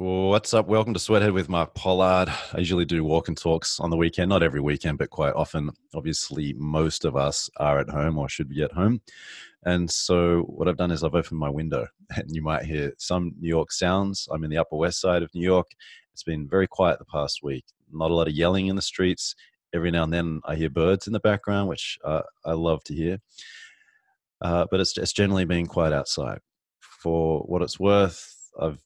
What's up? Welcome to Sweathead with Mark Pollard. I usually do walk and talks on the weekend, not every weekend, but quite often. Obviously, most of us are at home or should be at home. And so, what I've done is I've opened my window, and you might hear some New York sounds. I'm in the Upper West Side of New York. It's been very quiet the past week, not a lot of yelling in the streets. Every now and then, I hear birds in the background, which uh, I love to hear. Uh, but it's, it's generally been quiet outside. For what it's worth, I've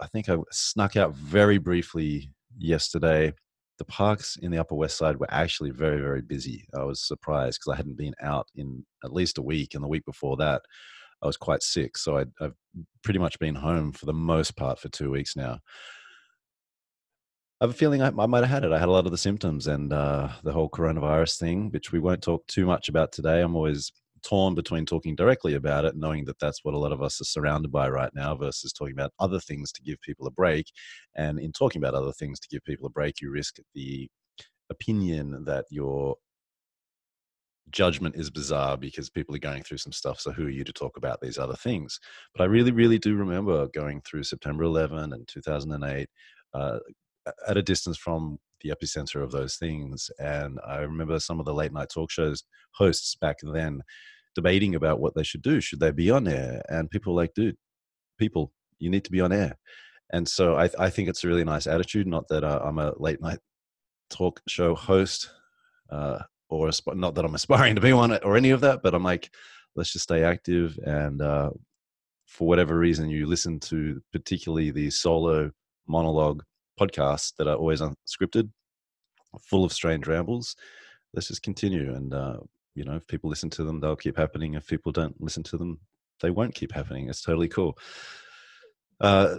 I think I snuck out very briefly yesterday. The parks in the Upper West Side were actually very, very busy. I was surprised because I hadn't been out in at least a week, and the week before that, I was quite sick. So i have pretty much been home for the most part for two weeks now. I have a feeling I, I might have had it. I had a lot of the symptoms and uh, the whole coronavirus thing, which we won't talk too much about today. I'm always torn between talking directly about it, knowing that that's what a lot of us are surrounded by right now, versus talking about other things to give people a break. And in talking about other things to give people a break, you risk the opinion that your judgment is bizarre because people are going through some stuff. So who are you to talk about these other things? But I really, really do remember going through September 11 and 2008 uh, at a distance from the epicenter of those things. And I remember some of the late night talk shows hosts back then debating about what they should do. Should they be on air? And people were like, dude, people, you need to be on air. And so I, I think it's a really nice attitude. Not that uh, I'm a late night talk show host, uh, or asp- not that I'm aspiring to be one or any of that, but I'm like, let's just stay active. And uh, for whatever reason, you listen to particularly the solo monologue podcasts that are always unscripted, full of strange rambles. Let's just continue. And, uh, you know, if people listen to them, they'll keep happening. If people don't listen to them, they won't keep happening. It's totally cool. Uh,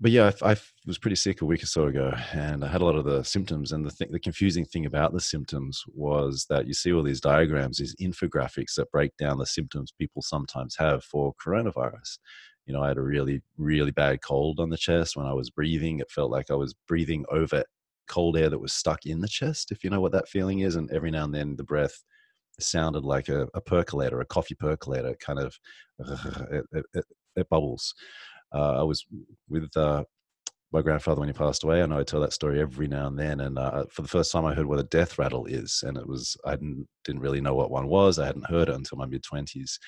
but yeah, I, I, was pretty sick a week or so ago, and I had a lot of the symptoms. And the th- the confusing thing about the symptoms was that you see all these diagrams, these infographics that break down the symptoms people sometimes have for coronavirus you know, I had a really, really bad cold on the chest. When I was breathing, it felt like I was breathing over cold air that was stuck in the chest, if you know what that feeling is. And every now and then the breath sounded like a, a percolator, a coffee percolator, it kind of, it, it, it, bubbles. Uh, I was with uh, my grandfather when he passed away. And I know I tell that story every now and then. And uh, for the first time, I heard what a death rattle is, and it was I didn't didn't really know what one was. I hadn't heard it until my mid twenties,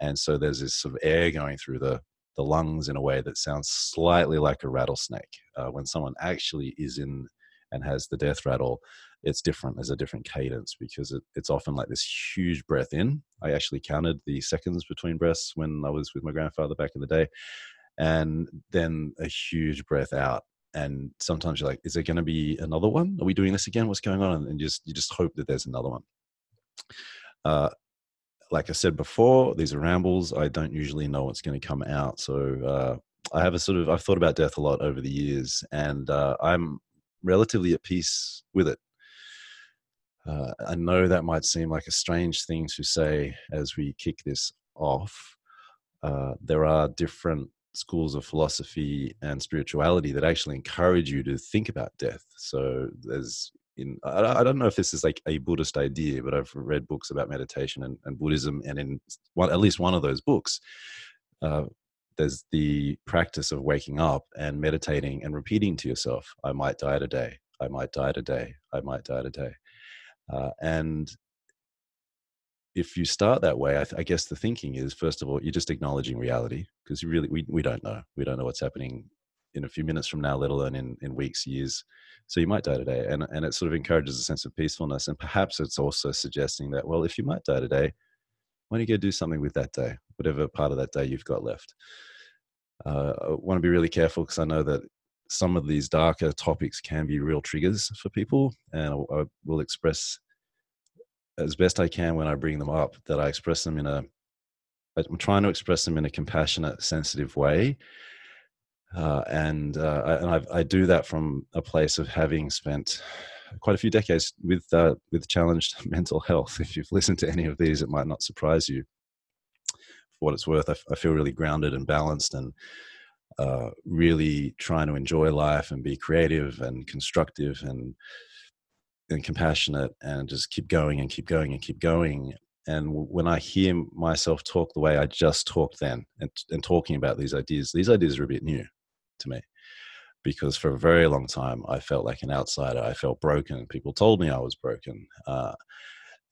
and so there's this sort of air going through the the lungs in a way that sounds slightly like a rattlesnake. Uh, when someone actually is in and has the death rattle, it's different. There's a different cadence because it, it's often like this huge breath in. I actually counted the seconds between breaths when I was with my grandfather back in the day, and then a huge breath out. And sometimes you're like, is there going to be another one? Are we doing this again? What's going on? And just you just hope that there's another one. Uh, like I said before, these are rambles. I don't usually know what's going to come out. So uh, I have a sort of, I've thought about death a lot over the years and uh, I'm relatively at peace with it. Uh, I know that might seem like a strange thing to say as we kick this off. Uh, there are different schools of philosophy and spirituality that actually encourage you to think about death. So there's in I, don't know if this is like a Buddhist idea, but I've read books about meditation and, and Buddhism, and in one, at least one of those books, uh, there's the practice of waking up and meditating and repeating to yourself, "I might die today. I might die today. I might die today," uh, and if you start that way, I, th- I, guess the thinking is first of all you're just acknowledging reality because you really we, we don't know we don't know what's happening in a few minutes from now, let alone in, in weeks, years. So you might die today. And, and it sort of encourages a sense of peacefulness. And perhaps it's also suggesting that, well, if you might die today, why don't you go do something with that day, whatever part of that day you've got left? Uh, I want to be really careful because I know that some of these darker topics can be real triggers for people. And I, I will express as best I can when I bring them up that I express them in a I'm trying to express them in a compassionate, sensitive way uh, and uh, I, and I've, i do that from a place of having spent quite a few decades with uh, with challenged mental health. If you've listened to any of these, it might not surprise you. For what it's worth, I, f- I feel really grounded and balanced, and uh, really trying to enjoy life and be creative and constructive and and compassionate, and just keep going and keep going and keep going. And when I hear myself talk the way I just talked then, and, and talking about these ideas, these ideas are a bit new to me because for a very long time I felt like an outsider. I felt broken. People told me I was broken. Uh,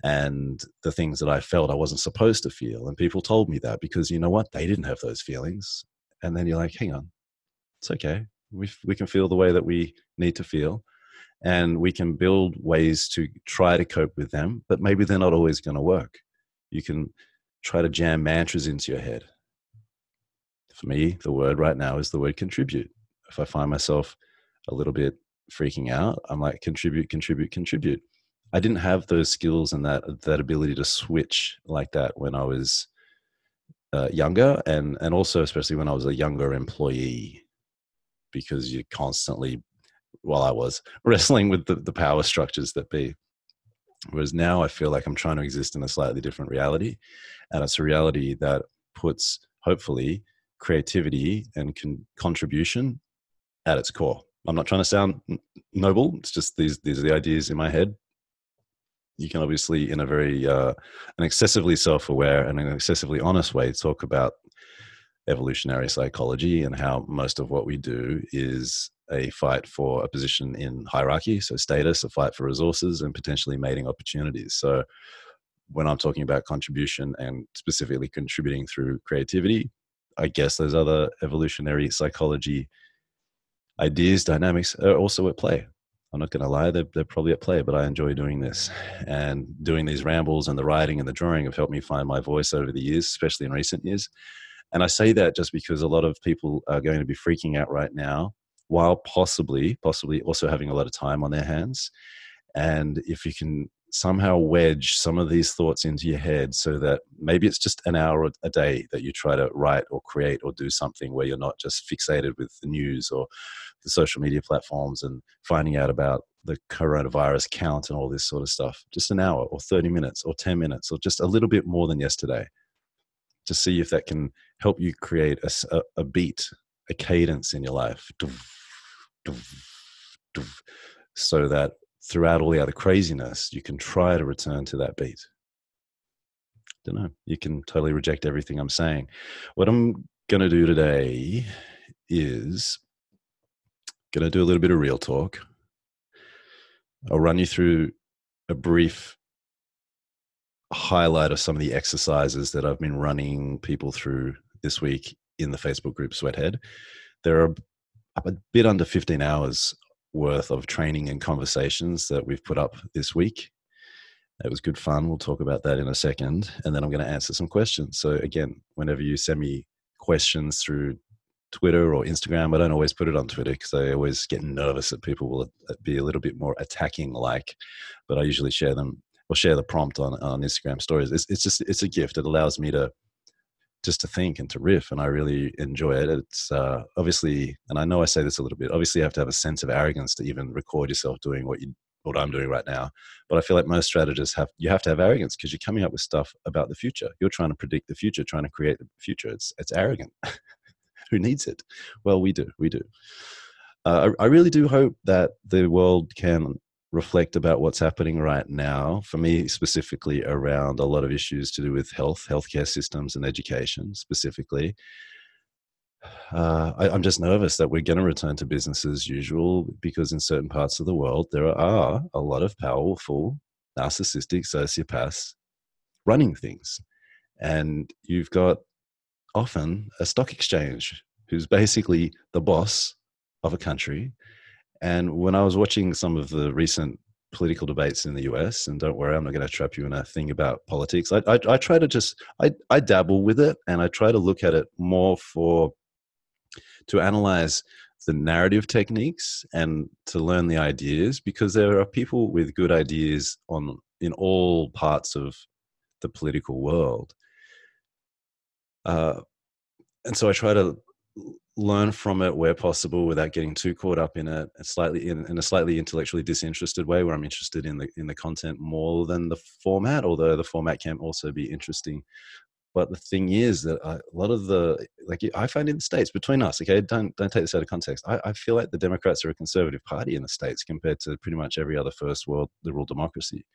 and the things that I felt I wasn't supposed to feel. And people told me that because you know what? They didn't have those feelings. And then you're like, hang on, it's okay. We, we can feel the way that we need to feel. And we can build ways to try to cope with them, but maybe they're not always going to work. You can try to jam mantras into your head. For me, the word right now is the word contribute. If I find myself a little bit freaking out, I'm like, contribute, contribute, contribute I didn't have those skills and that that ability to switch like that when I was uh, younger, and and also especially when I was a younger employee, because you're constantly, while I was wrestling with the, the power structures that be. Whereas now I feel like I'm trying to exist in a slightly different reality, and it's a reality that puts hopefully creativity and con- contribution at its core. I'm not trying to sound noble. It's just these these are the ideas in my head you can obviously, in a very uh, an excessively self-aware and an excessively honest way, talk about evolutionary psychology and how most of what we do is a fight for a position in hierarchy, so status, a fight for resources, and potentially mating opportunities. So, when I'm talking about contribution and specifically contributing through creativity, I guess those other evolutionary psychology ideas, dynamics are also at play. I'm not going to lie, they're, they're probably at play, but I enjoy doing this. And doing these rambles and the writing and the drawing have helped me find my voice over the years, especially in recent years. And I say that just because a lot of people are going to be freaking out right now, while possibly, possibly also having a lot of time on their hands. And if you can somehow wedge some of these thoughts into your head so that maybe it's just an hour a day that you try to write or create or do something where you're not just fixated with the news or the social media platforms and finding out about the coronavirus count and all this sort of stuff. Just an hour or 30 minutes or 10 minutes or just a little bit more than yesterday to see if that can help you create a, a, beat, a cadence in your life. So that throughout all the other craziness, you can try to return to that beat. Don't know. You can totally reject everything I'm saying. What I'm going to do today is going to do a little bit of real talk. I'll run you through a brief highlight of some of the exercises that I've been running people through this week in the Facebook group Sweathead. There are a bit under 15 hours worth of training and conversations that we've put up this week. It was good fun. We'll talk about that in a second. And then I'm going to answer some questions. So, again, whenever you send me questions through Twitter or Instagram, I don't always put it on Twitter because I always get nervous that people will uh, be a little bit more attacking like, but I usually share them or share the prompt on, on Instagram stories. It's, it's just, it's a gift. It allows me to just to think and to riff and i really enjoy it. It's uh, obviously and i know i say this a little bit obviously you have to have a sense of arrogance to even record yourself doing what you what i'm doing right now but i feel like most strategists have you have to have arrogance because you're coming up with stuff about the future. You're trying to predict the future trying to create the future. It's it's arrogant. Who needs it? Well we do we do. Uh, I, I really do hope that the world can reflect about what's happening right now, for me specifically around a lot of issues to do with health, healthcare systems, and education specifically. Uh, I, am just nervous that we're going to return to business as usual because in certain parts of the world there are a lot of powerful, narcissistic sociopaths running things. And you've got often a stock exchange who's basically the boss of a country and when I was watching some of the recent political debates in the US, and don't worry, I'm not going to trap you in a thing about politics. I, I, I try to just I, I dabble with it, and I try to look at it more for to analyze the narrative techniques and to learn the ideas because there are people with good ideas on in all parts of the political world. Uh, and so I try to learn from it where possible without getting too caught up in it slightly in, in, a slightly intellectually disinterested way where i'm interested in the in the content more than the format although the format can also be interesting. But the thing is that I, a lot of the like i find in the states between us okay don't don't take this out of context I, I feel like the democrats are a conservative party in the states compared to pretty much every other first world liberal democracy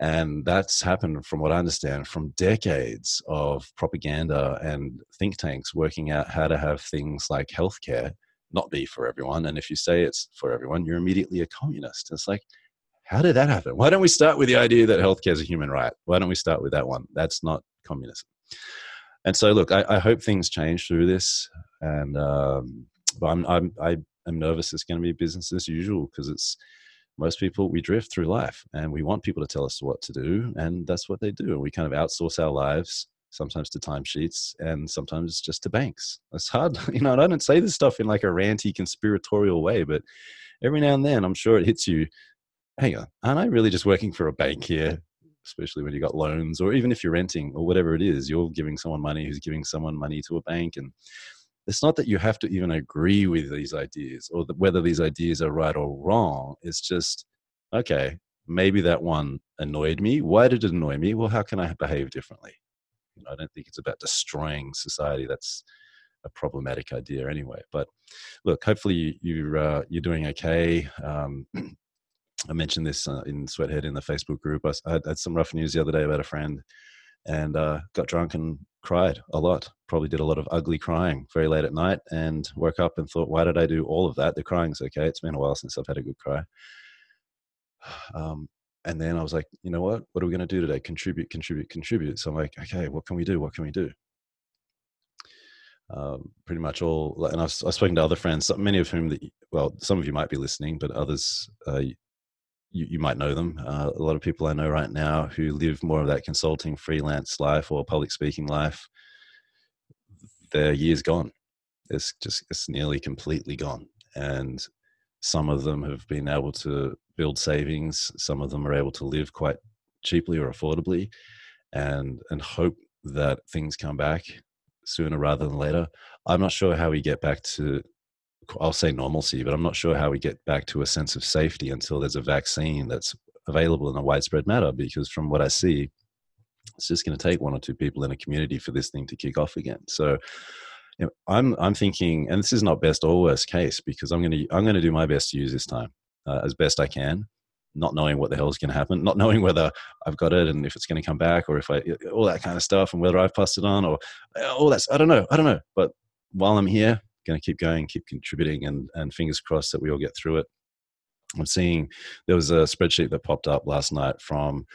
and that's happened, from what I understand, from decades of propaganda and think tanks working out how to have things like healthcare not be for everyone. And if you say it's for everyone, you're immediately a communist. It's like, how did that happen? Why don't we start with the idea that healthcare is a human right? Why don't we start with that one? That's not communism. And so, look, I, I hope things change through this. And um, but I'm, I'm, I am nervous it's going to be business as usual because it's most people we drift through life and we want people to tell us what to do and that's what they do and we kind of outsource our lives sometimes to timesheets and sometimes just to banks. It's hard you know i don't say this stuff in like a ranty conspiratorial way but every now and then i'm sure it hits you hang on aren't i really just working for a bank here? Especially when you got loans or even if you're renting or whatever it is you're giving someone money who's giving someone money to a bank and it's not that you have to even agree with these ideas or whether these ideas are right or wrong. It's just, okay, maybe that one annoyed me. Why did it annoy me? Well, how can I behave differently? You know, I don't think it's about destroying society. That's a problematic idea anyway. But look, hopefully you're uh, you're doing okay. Um, I mentioned this uh, in Sweathead in the Facebook group. I, I, had some rough news the other day about a friend and uh, got drunk and cried a lot. Probably did a lot of ugly crying very late at night and woke up and thought, why did I do all of that? The crying's okay. It's been a while since I've had a good cry. Um, and then I was like, you know what? What are we going to do today? Contribute, contribute, contribute. So I'm like, okay, what can we do? What can we do? Um, pretty much all, and I've, I've spoken to other friends, many of whom, that, well, some of you might be listening, but others uh, you, you might know them. Uh, a lot of people I know right now who live more of that consulting freelance life or public speaking life, their year's gone. It's just it's nearly completely gone. And some of them have been able to build savings. Some of them are able to live quite cheaply or affordably, and and hope that things come back sooner rather than later. I'm not sure how we get back to I'll say normalcy, but I'm not sure how we get back to a sense of safety until there's a vaccine that's available in a widespread manner. Because from what I see, it's just going to take one or two people in a community for this thing to kick off again. So you know, I'm I'm thinking, and this is not best or worst case because I'm going to I'm going to do my best to use this time uh, as best I can, not knowing what the hell is going to happen, not knowing whether I've got it and if it's going to come back or if I all that kind of stuff and whether I've passed it on or all that's I don't know I don't know. But while I'm here, going to keep going, keep contributing, and and fingers crossed that we all get through it. I'm seeing there was a spreadsheet that popped up last night from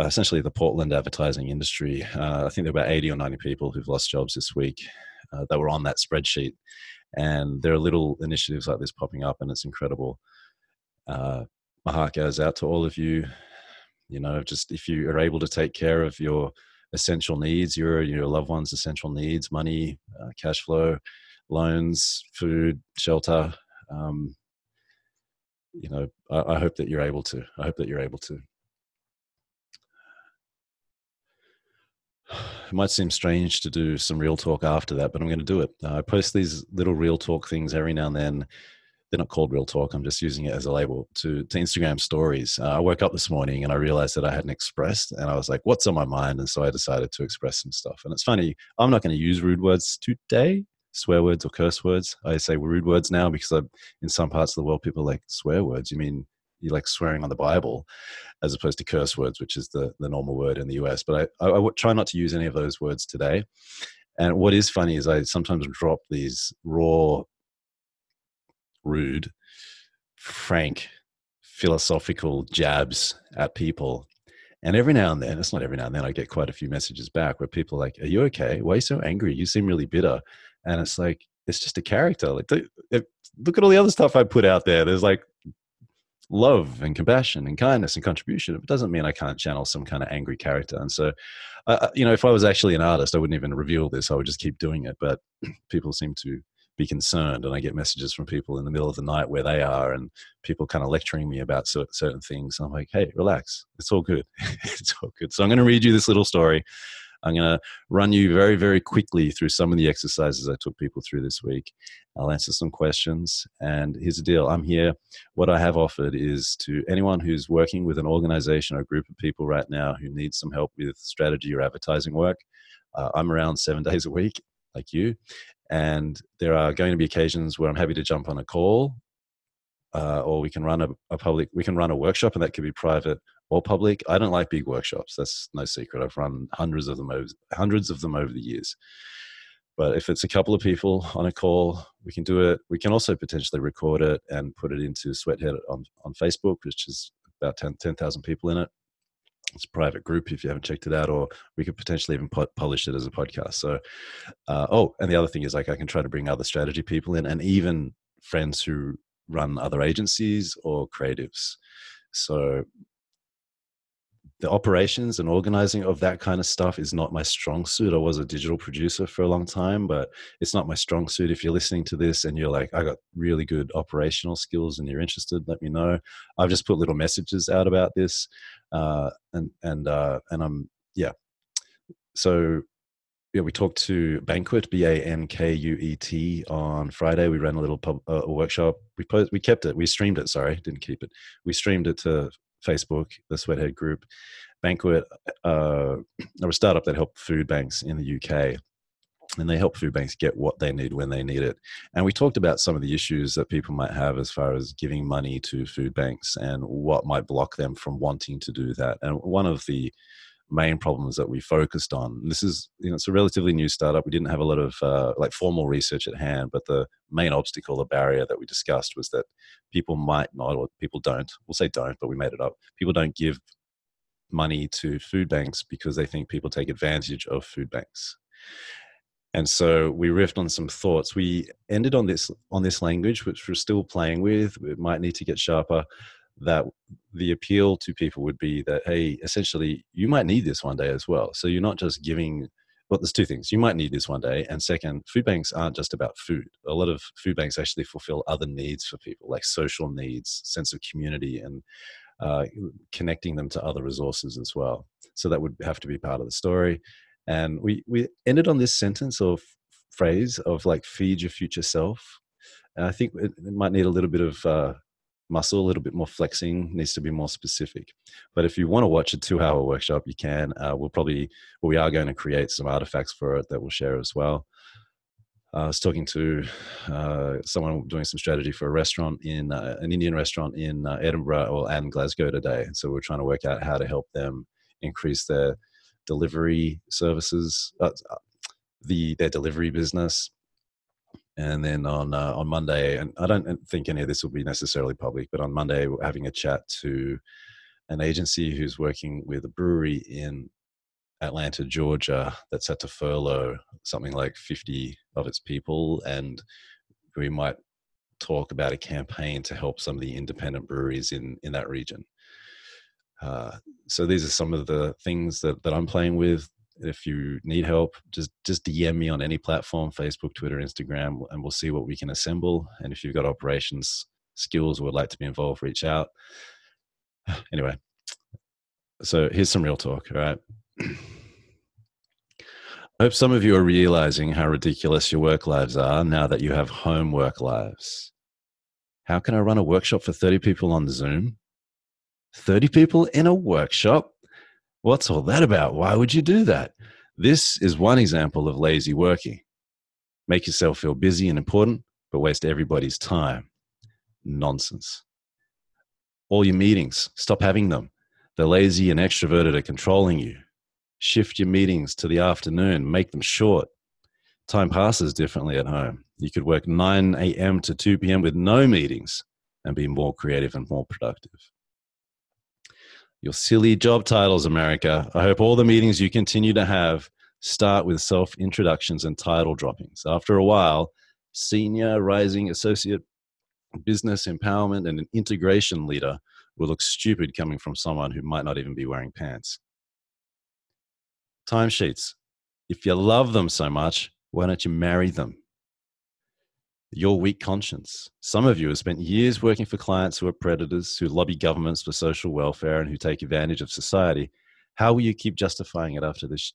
uh, essentially the Portland advertising industry. Uh, I think there were about 80 or 90 people who've lost jobs this week uh, that were on that spreadsheet. And there are little initiatives like this popping up, and it's incredible. Uh, my heart goes out to all of you. You know, just if you are able to take care of your essential needs, your your loved ones' essential needs, money, uh, cash flow, loans, food, shelter. Um, you know, I, I hope that you're able to. I hope that you're able to. It might seem strange to do some real talk after that, but I'm going to do it. Uh, I post these little real talk things every now and then. They're not called real talk. I'm just using it as a label to, to Instagram stories. Uh, I woke up this morning and I realized that I hadn't expressed, and I was like, "What's on my mind?" And so I decided to express some stuff. And it's funny. I'm not going to use rude words today swear words or curse words. I say rude words now because I, in some parts of the world, people like swear words. You mean you like swearing on the Bible, as opposed to curse words, which is the the normal word in the US. But I, I, I would try not to use any of those words today. And what is funny is I sometimes drop these raw, rude, frank, philosophical jabs at people. And every now and then, it's not every now and then, I get quite a few messages back where people are like, Are you okay? Why are you so angry? You seem really bitter and it's like it's just a character like look at all the other stuff i put out there there's like love and compassion and kindness and contribution it doesn't mean i can't channel some kind of angry character and so uh, uh you know if i was actually an artist i wouldn't even reveal this i would just keep doing it but people seem to be concerned and i get messages from people in the middle of the night where they are and people kind of lecturing me about certain things i'm like hey relax it's all good it's all good. So i'm going to read you this little story I'm going to run you very, very quickly through some of the exercises I took people through this week. I'll answer some questions. And here's the deal I'm here. What I have offered is to anyone who's working with an organization or group of people right now who needs some help with strategy or advertising work. Uh, I'm around seven days a week, like you. And there are going to be occasions where I'm happy to jump on a call uh, or we can run a, a, public we can run a workshop and that could be private or public. I don't like big workshops. That's no secret. I've run hundreds of them over hundreds of them over the years. But if it's a couple of people on a call, we can do it. We can also potentially record it and put it into Sweathead on, on Facebook, which is about 10,000 10, people in it. It's a private group if you haven't checked it out, or we could potentially even publish it as a podcast. So, uh, oh, and the other thing is like I can try to bring other strategy people in and even friends who run other agencies or creatives. So the operations and organizing of that kind of stuff is not my strong suit. I was a digital producer for a long time, but it's not my strong suit. If you're listening to this and you're like, I got really good operational skills and you're interested, let me know. I've just put little messages out about this, uh, and and uh, and I'm yeah. So yeah, we talked to Bankuet B A N K U E T on Friday. We ran a little pub, uh, workshop. We we kept it. We streamed it. Sorry, didn't keep it. We streamed it to Facebook, the Sweathead Group. Bankuet uh, a startup that help food banks in the UK. And they help food banks get what they need when they need it. And we talked about some of the issues that people might have as far as giving money to food banks and what might block them from wanting to do that. And one of the main problems that we focused on. This is, you know, it's a relatively new startup. We didn't have a lot of uh, like formal research at hand, but the main obstacle, the barrier that we discussed was that people might not, or people don't, we'll say don't, but we made it up. People don't give money to food banks because they think people take advantage of food banks. And so we riffed on some thoughts. We ended on this on this language, which we're still playing with. It might need to get sharper. That the appeal to people would be that hey, essentially, you might need this one day as well. So you're not just giving. Well, there's two things. You might need this one day, and second, food banks aren't just about food. A lot of food banks actually fulfill other needs for people, like social needs, sense of community, and uh, connecting them to other resources as well. So that would have to be part of the story. And we we ended on this sentence or phrase of like feed your future self. And I think it, it might need a little bit of uh, muscle, a little bit more flexing, needs to be more specific. But if you want to watch a two hour workshop, you can. Uh, we'll probably, well, we are going to create some artifacts for it that we'll share as well. I was talking to uh, someone doing some strategy for a restaurant in uh, an Indian restaurant in uh, Edinburgh or and Glasgow today. So we're trying to work out how to help them increase their delivery services, uh, uh, the their delivery business. And then on uh, on Monday, and I don't think any of this will be necessarily public, but on Monday we're having a chat to an agency who's working with a brewery in Atlanta, Georgia, that's had to furlough something like 50 of its people. And we might talk about a campaign to help some of the independent breweries in, in that region. Uh, so these are some of the things that, that I'm playing with. If you need help, just just DM me on any platform, Facebook, Twitter, Instagram, and we'll see what we can assemble. And if you've got operations skills or would like to be involved, reach out. Anyway, so here's some real talk. All right. I hope some of you are realizing how ridiculous your work lives are now that you have home work lives. How can I run a workshop for 30 people on Zoom? 30 people in a workshop? What's all that about? Why would you do that? This is one example of lazy working. Make yourself feel busy and important, but waste everybody's time. Nonsense. All your meetings, stop having them. The lazy and extroverted are controlling you shift your meetings to the afternoon, make them short. Time passes differently at home. You could work 9 a.m. to 2 p.m. with no meetings and be more creative and more productive. Your silly job titles, America. I hope all the meetings you continue to have start with self introductions and title droppings. After a while, senior, rising, associate, business empowerment, and an integration leader will look stupid coming from someone who might not even be wearing pants timesheets. If you love them so much, why don't you marry them? Your weak conscience. Some of you have spent years working for clients who are predators, who lobby governments for social welfare, and who take advantage of society. How will you keep justifying it after this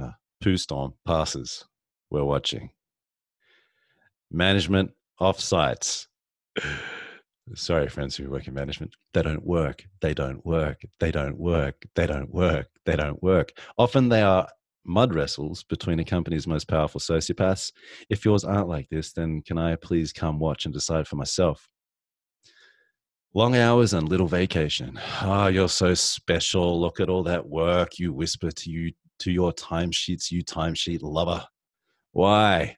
uh, poo storm passes? We're watching. Management offsites. sorry, friends who work in management, they don't work, they don't work, they don't work, they don't work, they don't work. Often they are mud wrestles between a company's most powerful sociopaths. If yours aren't like this, then can I please come watch and decide for myself? Long hours and little vacation. Ah, oh, you're so special. Look at all that work you whisper to you to your timesheets, you timesheet lover. Why?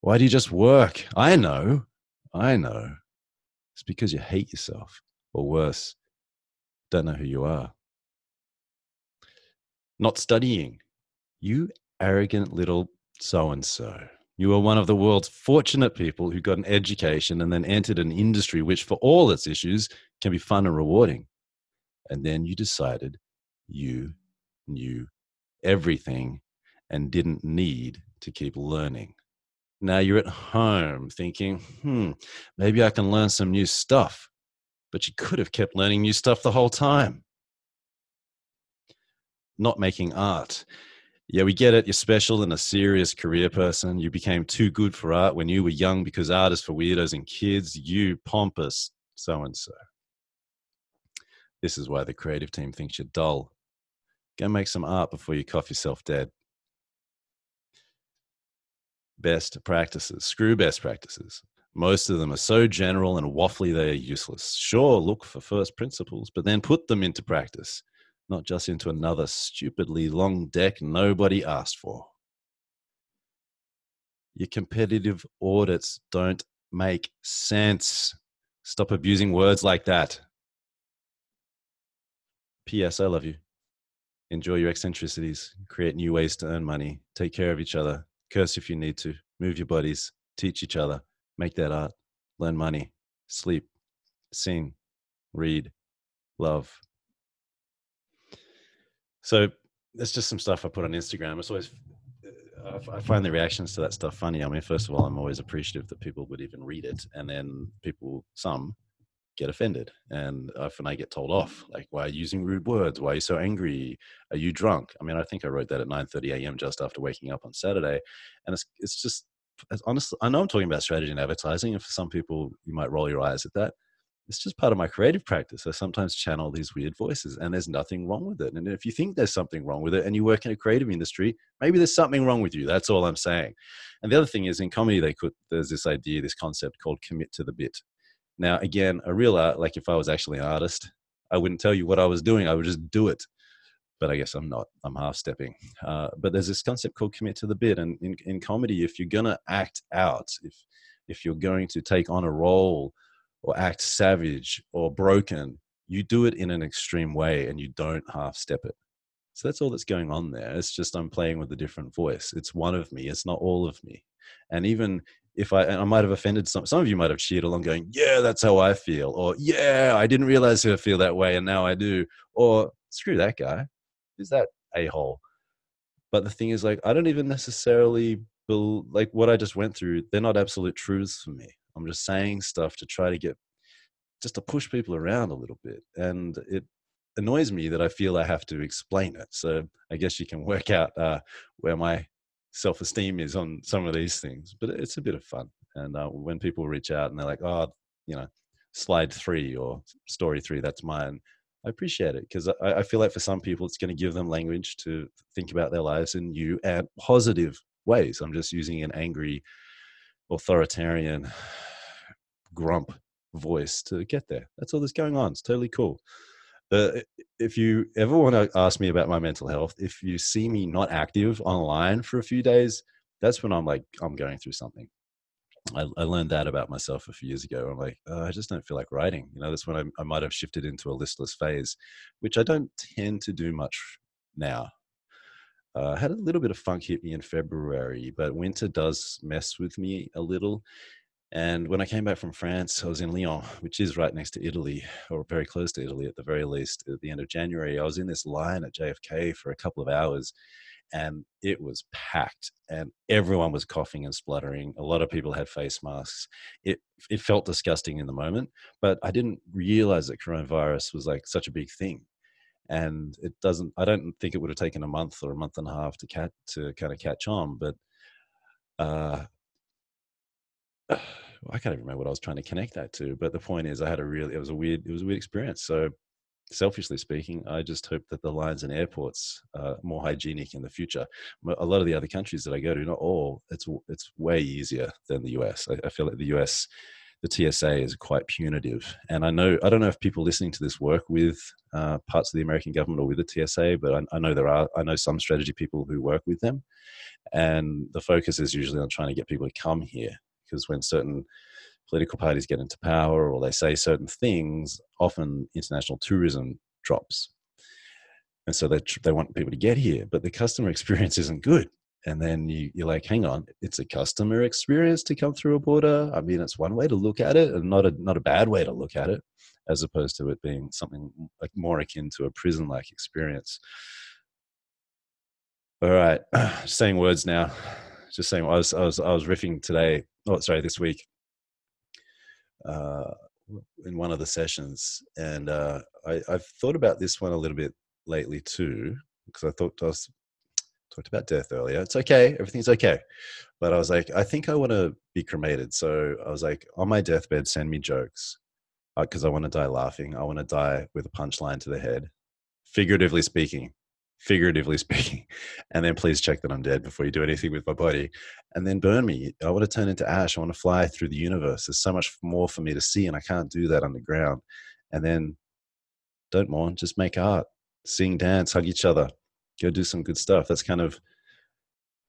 Why do you just work? I know. I know. It's because you hate yourself, or worse, don't know who you are. Not studying. You arrogant little so and so. You are one of the world's fortunate people who got an education and then entered an industry which, for all its issues, can be fun and rewarding. And then you decided you knew everything and didn't need to keep learning. Now you're at home thinking, hmm, maybe I can learn some new stuff. But you could have kept learning new stuff the whole time. Not making art. Yeah, we get it. You're special and a serious career person. You became too good for art when you were young because art is for weirdos and kids. You pompous so and so. This is why the creative team thinks you're dull. Go make some art before you cough yourself dead best practices. Screw best practices. Most of them are so general and waffly they are useless. Sure, look for first principles, but then put them into practice, not just into another stupidly long deck nobody asked for. Your competitive audits don't make sense. Stop abusing words like that. P.S. I love you. Enjoy your eccentricities. Create new ways to earn money. Take care of each other curse if you need to, move your bodies, teach each other, make that art, learn money, sleep, sing, read, love. So there's just some stuff I put on Instagram. It's always uh, I find the reactions to that stuff funny. I mean, first of all, I'm always appreciative that people would even read it, and then people, some, get offended and often i get told off like why are you using rude words why are you so angry are you drunk i mean i think i wrote that at 9.30 a.m just after waking up on saturday and it's, it's just honestly i know i'm talking about strategy and advertising and for some people you might roll your eyes at that it's just part of my creative practice i sometimes channel these weird voices and there's nothing wrong with it and if you think there's something wrong with it and you work in a creative industry maybe there's something wrong with you that's all i'm saying and the other thing is in comedy they could there's this idea this concept called commit to the bit now, again, a real art, like if I was actually an artist, I wouldn't tell you what I was doing. I would just do it. But I guess I'm not. I'm half stepping. Uh, but there's this concept called commit to the bit. And in, in comedy, if you're going to act out, if, if you're going to take on a role or act savage or broken, you do it in an extreme way and you don't half step it. So that's all that's going on there. It's just I'm playing with a different voice. It's one of me. It's not all of me. And even if I, I might have offended some, some of you might have cheered along going, yeah, that's how I feel. Or, yeah, I didn't realize I feel that way and now I do. Or, screw that guy. Who's that a hole? But the thing is, like, I don't even necessarily, be, like, what I just went through, they're not absolute truths for me. I'm just saying stuff to try to get, just to push people around a little bit. And it annoys me that I feel I have to explain it. So I guess you can work out uh, where my self esteem is on some of these things. But it's a bit of fun. And uh, when people reach out and they're like, oh, you know, slide three or story three, that's mine. I appreciate it because I, I, feel like for some people, it's going to give them language to think about their lives in new and positive ways. I'm just using an angry, authoritarian, grump voice to get there. That's all that's going on. It's totally cool. Uh, if you ever want to ask me about my mental health, if you see me not active online for a few days, that's when I'm like, I'm going through something. I, I learned that about myself a few years ago. I'm like, oh, I just don't feel like writing. You know, that's when I, I might have shifted into a listless phase, which I don't tend to do much now. Uh, I had a little bit of funk hit me in February, but winter does mess with me a little. And when I came back from France, I was in Lyon, which is right next to Italy, or very close to Italy at the very least. At the end of January, I was in this line at JFK for a couple of hours, and it was packed, and everyone was coughing and spluttering. A lot of people had face masks. It it felt disgusting in the moment, but I didn't realize that coronavirus was like such a big thing and it doesn't i don't think it would have taken a month or a month and a half to cat to kind of catch on but uh I can't even remember what I was trying to connect that to. But the point is, I had a really, it was a weird, it was a weird experience. So, selfishly speaking, I just hope that the lines and airports are more hygienic in the future. A lot of the other countries that I go to, not all, it's it's way easier than the US. I, I feel like the US, the TSA is quite punitive. And I know I don't know if people listening to this work with uh, parts of the American government or with the TSA, but I, I, know there are I know some strategy people who work with them, and the focus is usually on trying to get people to come here because when certain political parties get into power or they say certain things, often international tourism drops. And so they, they want people to get here, but the customer experience isn't good and then you, you're like hang on it's a customer experience to come through a border. I mean it's one way to look at it and not a not a bad way to look at it as opposed to it being something like more akin to a prison like experience. All right saying words now. Just saying i was i was i was riffing today oh sorry this week uh in one of the sessions and uh i i've thought about this one a little bit lately too because i thought i was talked about death earlier. It's okay. Everything's okay. But I was like, I think I want to be cremated. So I was like, on my deathbed, send me jokes because uh, I want to die laughing. I want to die with a punchline to the head, figuratively speaking. Figuratively speaking, and then please check that I'm dead before you do anything with my body, and then burn me. I want to turn into ash. I want to fly through the universe. There's so much more for me to see, and I can't do that underground. And then, don't mourn. Just make art, sing, dance, hug each other, go do some good stuff. That's kind of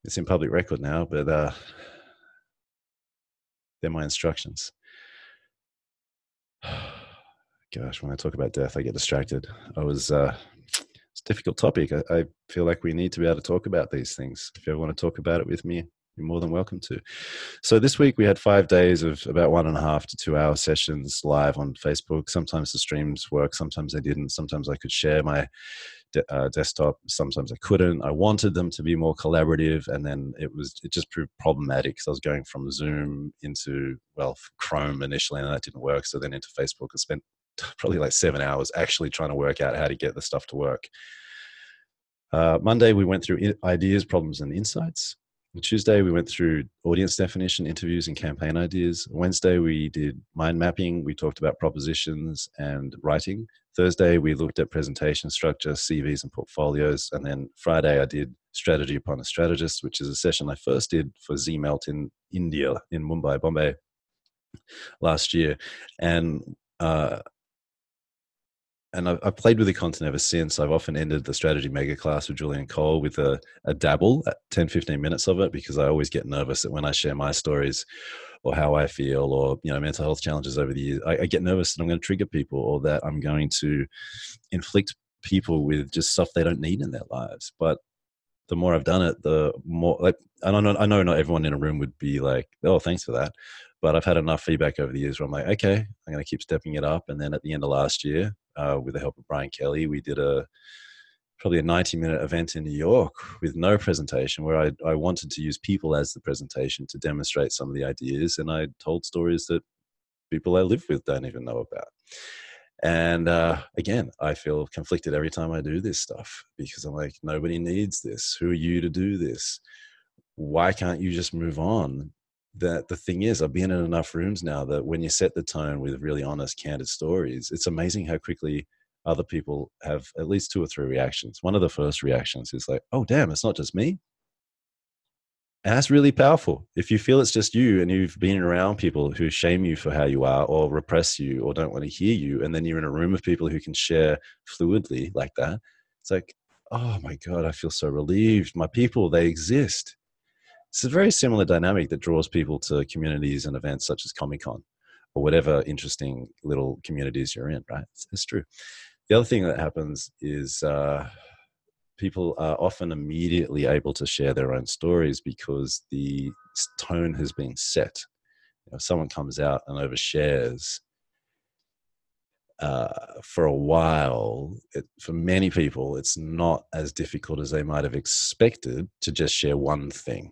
it's in public record now, but uh, they're my instructions. Gosh, when I talk about death, I get distracted. I was uh, it's a difficult topic. I, I feel like we need to be able to talk about these things. If you ever want to talk about it with me, you're more than welcome to. So this week we had five days of about one and a half to two hour sessions live on Facebook. Sometimes the streams work, sometimes they didn't. Sometimes I could share my de- uh, desktop. Sometimes I couldn't. I wanted them to be more collaborative, and then it was it just proved problematic because I was going from Zoom into well Chrome initially, and that didn't work. So then into Facebook, I spent probably like seven hours actually trying to work out how to get the stuff to work. Uh, Monday we went through ideas, problems, and insights. Tuesday, we went through audience definition, interviews, and campaign ideas. Wednesday, we did mind mapping. We talked about propositions and writing. Thursday, we looked at presentation structure, CVs, and portfolios. And then Friday, I did strategy upon a strategist, which is a session I first did for ZMelt in India, in Mumbai, Bombay, last year. And uh, and I've, I've, played with the content ever since. I've often ended the strategy mega class with Julian Cole with a, a dabble at 10, 15 minutes of it because I always get nervous that when I share my stories or how I feel or, you know, mental health challenges over the years, I, I get nervous that I'm going to trigger people or that I'm going to inflict people with just stuff they don't need in their lives. But the more I've done it, the more like I know. I know not everyone in a room would be like, "Oh, thanks for that," but I've had enough feedback over the years where I'm like, "Okay, I'm going to keep stepping it up." And then at the end of last year, uh, with the help of Brian Kelly, we did a probably a 90 minute event in New York with no presentation where I, I wanted to use people as the presentation to demonstrate some of the ideas. And I told stories that people I live with don't even know about. And uh, again, I feel conflicted every time I do this stuff because I'm like, nobody needs this. Who are you to do this? Why can't you just move on? That the thing is i've been in enough rooms now that when you set the tone with really honest candid stories it's amazing how quickly other people have at least two or three reactions. One of the first reactions is like oh damn it's not just me. And that's really powerful. If you feel it's just you and you've been around people who shame you for how you are or repress you or don't want to hear you and then you're in a room of people who can share fluidly like that it's like oh my god i feel so relieved. My people they exist it's a very similar dynamic that draws people to communities and events such as Comic Con or whatever interesting little communities you're in, right? It's, it's true. The other thing that happens is uh, people are often immediately able to share their own stories because the tone has been set. You know, if someone comes out and overshares, uh, for a while, it, for many people, it's not as difficult as they might have expected to just share one thing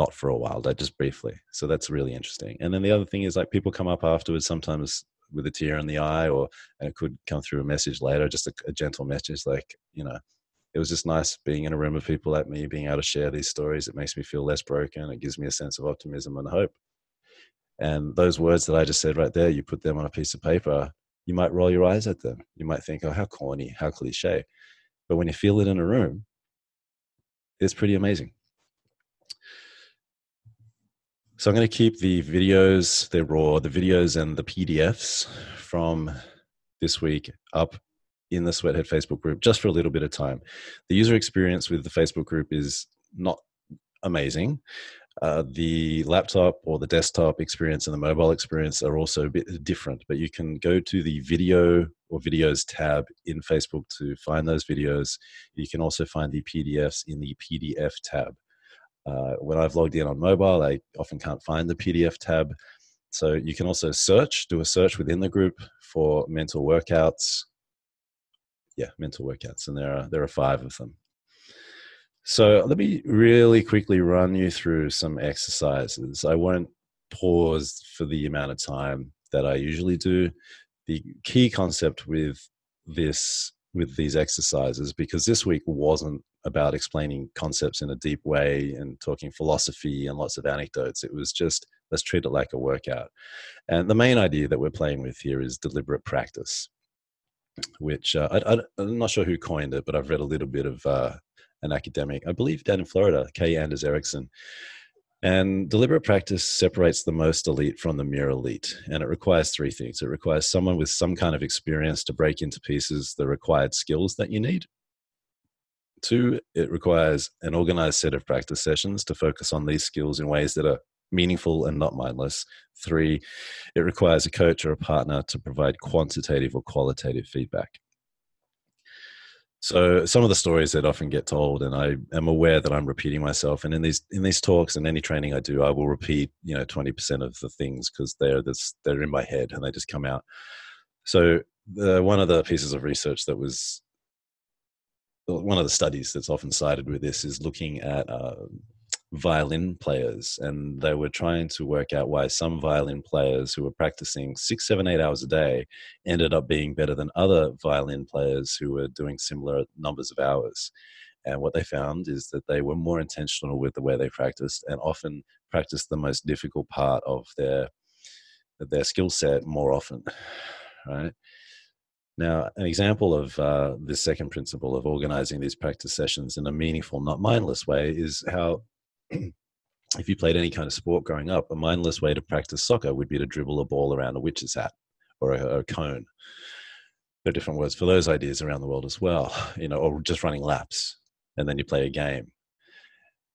not for a while, that just briefly. So that's really interesting. And then the other thing is like people come up afterwards sometimes with a tear in the eye, or and it could come through a message later, just a, a gentle message like you know, it was just nice being in a room of people like me, being able to share these stories. It makes me feel less broken. It gives me a sense of optimism and hope. And those words that I just said right there, you put them on a piece of paper, you might roll your eyes at them. You might think, oh, how corny, how cliche. But when you feel it in a room, it's pretty amazing. So I'm going to keep the videos, they're raw, the videos and the PDFs from this week up in the Sweathead Facebook group just for a little bit of time. The user experience with the Facebook group is not amazing. Uh, the laptop or the desktop experience and the mobile experience are also a bit different, but you can go to the video or videos tab in Facebook to find those videos. You can also find the PDFs in the PDF tab. Uh, when I've logged in on mobile, I often can't find the PDF tab. So you can also search, do a search within the group for mental workouts. Yeah, mental workouts, and there are there are five of them. So let me really quickly run you through some exercises. I won't pause for the amount of time that I usually do. The key concept with this with these exercises because this week wasn't about explaining concepts in a deep way and talking philosophy and lots of anecdotes. It was just let's treat it like a workout. And the main idea that we're playing with here is deliberate practice, which uh, I, am not sure who coined it, but I've read a little bit of uh, an academic, I believe down in Florida, K. Anders Ericsson. And deliberate practice separates the most elite from the mere elite. And it requires three things it requires someone with some kind of experience to break into pieces the required skills that you need. Two, it requires an organized set of practice sessions to focus on these skills in ways that are meaningful and not mindless. Three, it requires a coach or a partner to provide quantitative or qualitative feedback. So some of the stories that often get told, and I am aware that I'm repeating myself. And in these in these talks and any training I do, I will repeat you know 20% of the things because they're this, they're in my head and they just come out. So the, one of the pieces of research that was one of the studies that's often cited with this is looking at uh, violin players, and they were trying to work out why some violin players who were practicing six, seven, eight hours a day ended up being better than other violin players who were doing similar numbers of hours. And what they found is that they were more intentional with the way they practiced, and often practiced the most difficult part of their their skill set more often. Right. Now, an example of uh, this second principle of organizing these practice sessions in a meaningful, not mindless way is how if you played any kind of sport growing up, a mindless way to practice soccer would be to dribble a ball around a witch's hat or a, a cone. There are different words for those ideas around the world as well, you know, or just running laps and then you play a game,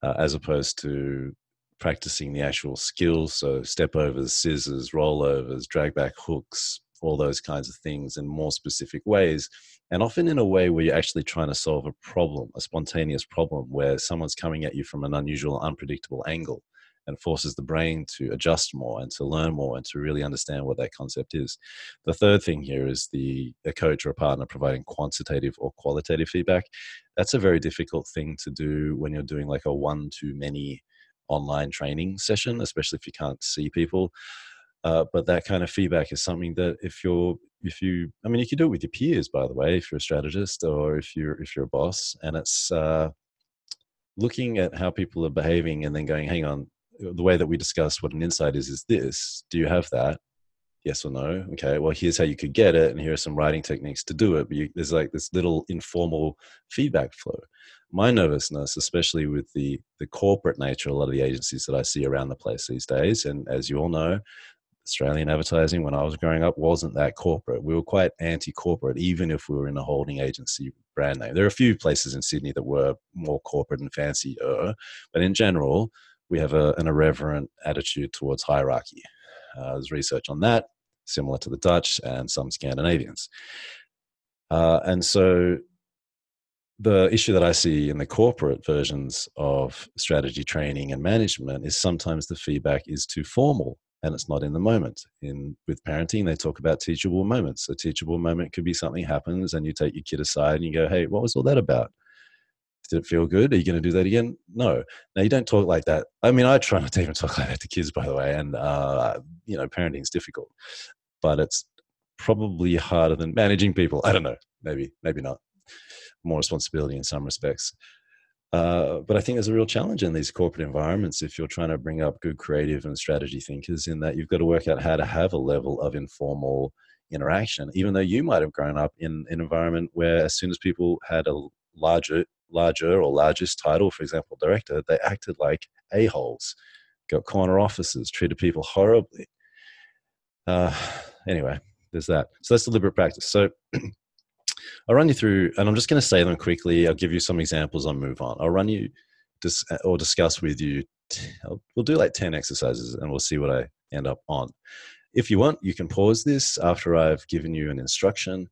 uh, as opposed to practicing the actual skills. So step overs, scissors, rollovers, drag back hooks, all those kinds of things in more specific ways and often in a way where you're actually trying to solve a problem, a spontaneous problem where someone's coming at you from an unusual, unpredictable angle and forces the brain to adjust more and to learn more and to really understand what that concept is. The third thing here is the a coach or a partner providing quantitative or qualitative feedback. That's a very difficult thing to do when you're doing like a one to many online training session, especially if you can't see people. Uh, but that kind of feedback is something that if you're if you i mean you can do it with your peers by the way if you're a strategist or if you're if you're a boss. And it's uh, looking at how people are behaving and then going hang on the way that we discuss what an insight is is this. Do you have that? Yes or no? Okay well here's how you could get it and here are some writing techniques to do it. But you, there's like this little informal feedback flow. My nervousness especially with the the corporate nature a lot of the agencies that i see around the place these days and as you all know Australian advertising when I was growing up wasn't that corporate. We were quite anti corporate, even if we were in a holding agency brand name. There are a few places in Sydney that were more corporate and fancier, but in general, we have a, an irreverent attitude towards hierarchy. Uh, there's research on that, similar to the Dutch and some Scandinavians. Uh, and so the issue that I see in the corporate versions of strategy training and management is sometimes the feedback is too formal and it's not in the moment. In with parenting, they talk about teachable moments. A teachable moment could be something happens and you take your kid aside and you go, "Hey, what was all that about? Did it feel good? Are you going to do that again?" No. Now you don't talk like that. I mean, I try not to even talk like that to kids, by the way. And uh, you know, parenting is difficult, but it's probably harder than managing people. I don't know. Maybe, maybe not. More responsibility in some respects. Uh, but I think there's a real challenge in these corporate environments if you're trying to bring up good creative and strategy thinkers, in that you've got to work out how to have a level of informal interaction, even though you might have grown up in an environment where as soon as people had a larger, larger or largest title, for example, director, they acted like a-holes. got corner offices, treated people horribly. Uh, anyway, there's that. So that's deliberate practice. So I'll run you through, and I'm just going to say them quickly. I'll give you some examples and move on. I'll run you dis- or discuss with you. T- we'll do like 10 exercises and we'll see what I end up on. If you want, you can pause this after I've given you an instruction